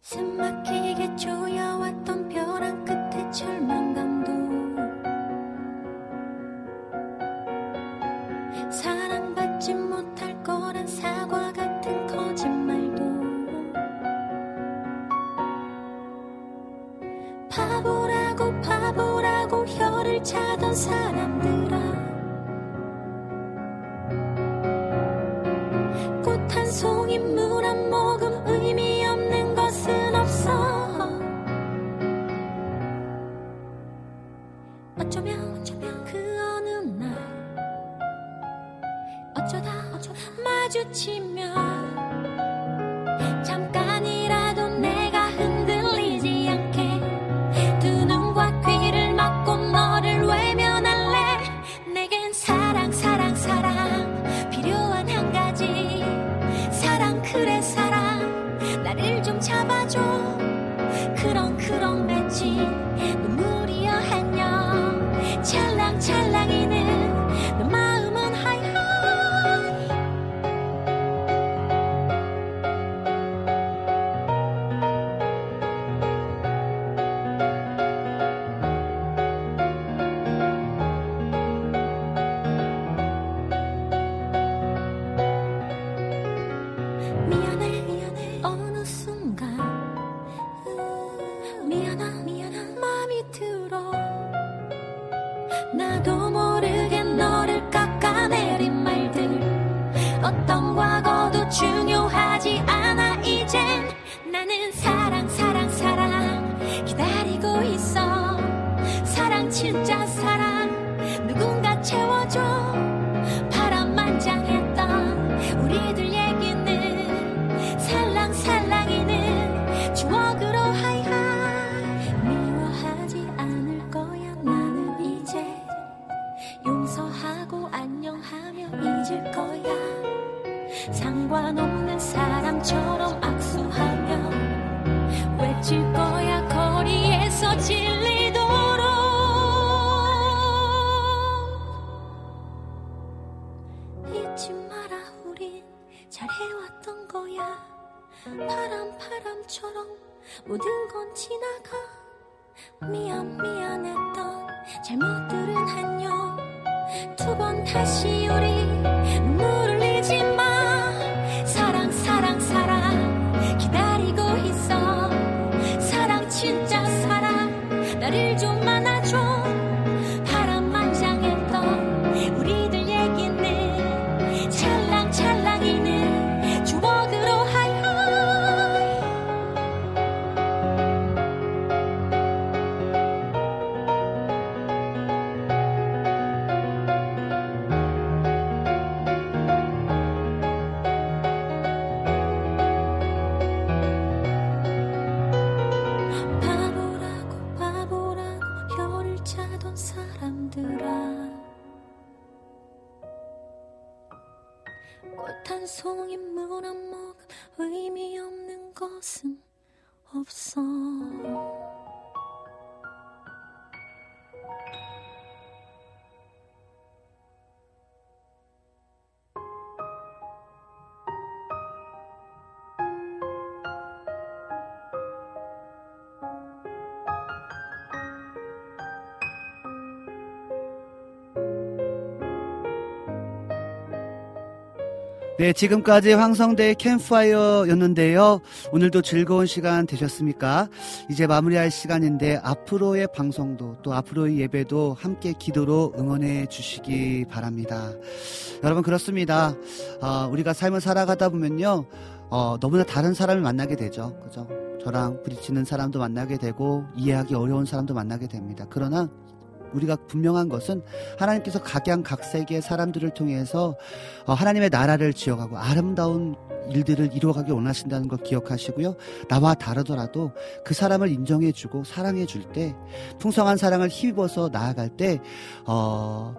Speaker 6: 숨 막히게 조여왔던 벼랑 끝에 절망감도. 사랑 차던 사람들아. 꽃 한 송이 물 한 모금 의미 없는 것은 없어. 어쩌면 어쩌면 그 어느 날 어쩌다 어쩌다. 마주치면 진짜 사 바람처럼 모든 건 지나가. 미안 미안했던 잘못들은 안녕 두 번 다시 우리 눈물을
Speaker 1: 네, 지금까지 황성대 캠프파이어였는데요. 오늘도 즐거운 시간 되셨습니까? 이제 마무리할 시간인데 앞으로의 방송도 또 앞으로의 예배도 함께 기도로 응원해 주시기 바랍니다. 여러분 그렇습니다. 어, 우리가 삶을 살아가다 보면요. 어, 너무나 다른 사람을 만나게 되죠. 그죠? 저랑 부딪히는 사람도 만나게 되고 이해하기 어려운 사람도 만나게 됩니다. 그러나 우리가 분명한 것은 하나님께서 각양각색의 사람들을 통해서 어, 하나님의 나라를 지어가고 아름다운 일들을 이루어가기 원하신다는 걸 기억하시고요. 나와 다르더라도 그 사람을 인정해주고 사랑해줄 때 풍성한 사랑을 힘입어서 나아갈 때 어,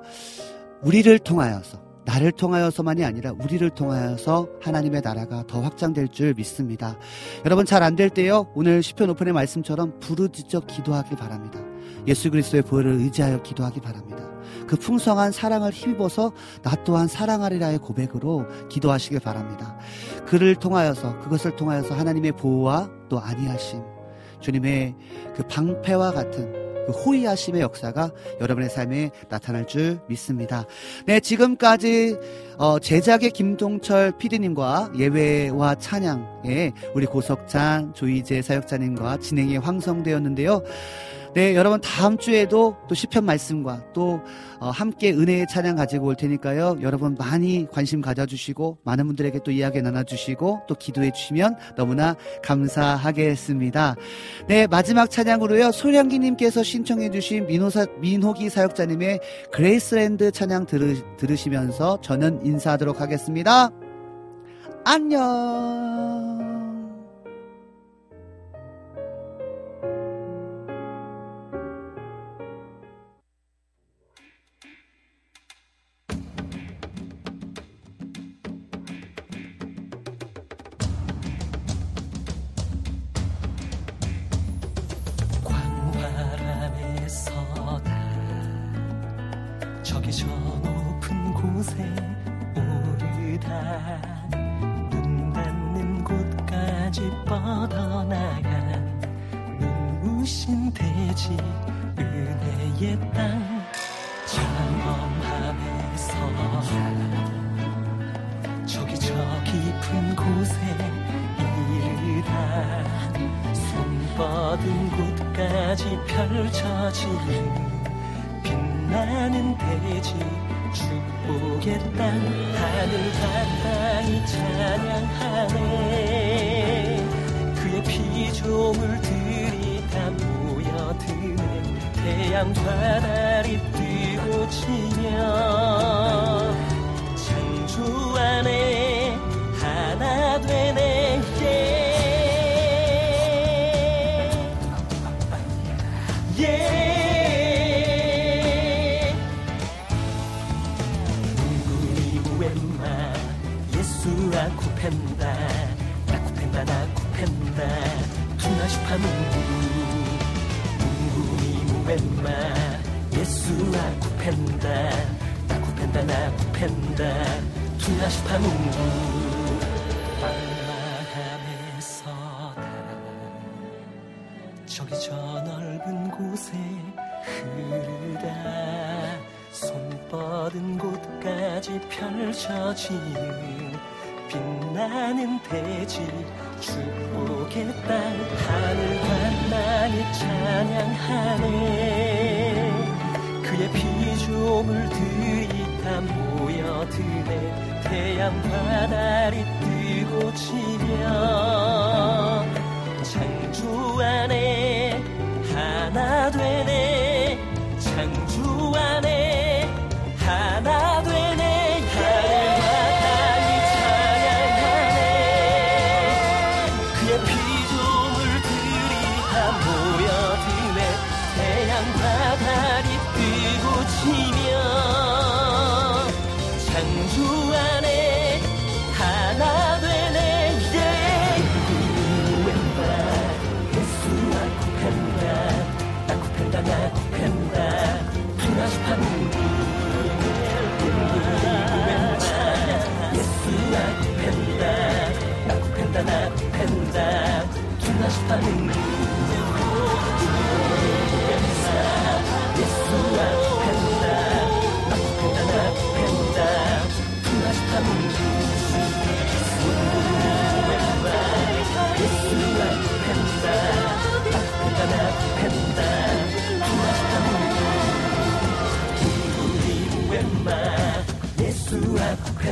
Speaker 1: 우리를 통하여서 나를 통하여서만이 아니라 우리를 통하여서 하나님의 나라가 더 확장될 줄 믿습니다. 여러분 잘 안 될 때요. 오늘 시편 오픈의 말씀처럼 부르짖어 기도하길 바랍니다. 예수 그리스도의 보혈을 의지하여 기도하기 바랍니다. 그 풍성한 사랑을 힘입어서 나 또한 사랑하리라의 고백으로 기도하시길 바랍니다. 그를 통하여서 그것을 통하여서 하나님의 보호와 또 안위하심 주님의 그 방패와 같은 그 호의하심의 역사가 여러분의 삶에 나타날 줄 믿습니다. 네, 지금까지 어, 제작의 김동철 PD님과 예배와 찬양의 우리 고석찬 조이재 사역자님과 진행의 황성대였는데요. 네, 여러분 다음 주에도 또 시편 말씀과 또 어, 함께 은혜의 찬양 가지고 올 테니까요. 여러분 많이 관심 가져주시고 많은 분들에게 또 이야기 나눠주시고 또 기도해 주시면 너무나 감사하겠습니다. 네, 마지막 찬양으로요. 소량기님께서 신청해주신 민호사, 민호기 사역자님의 Grace Land 찬양 들으, 들으시면서 저는 인사하도록 하겠습니다. 안녕.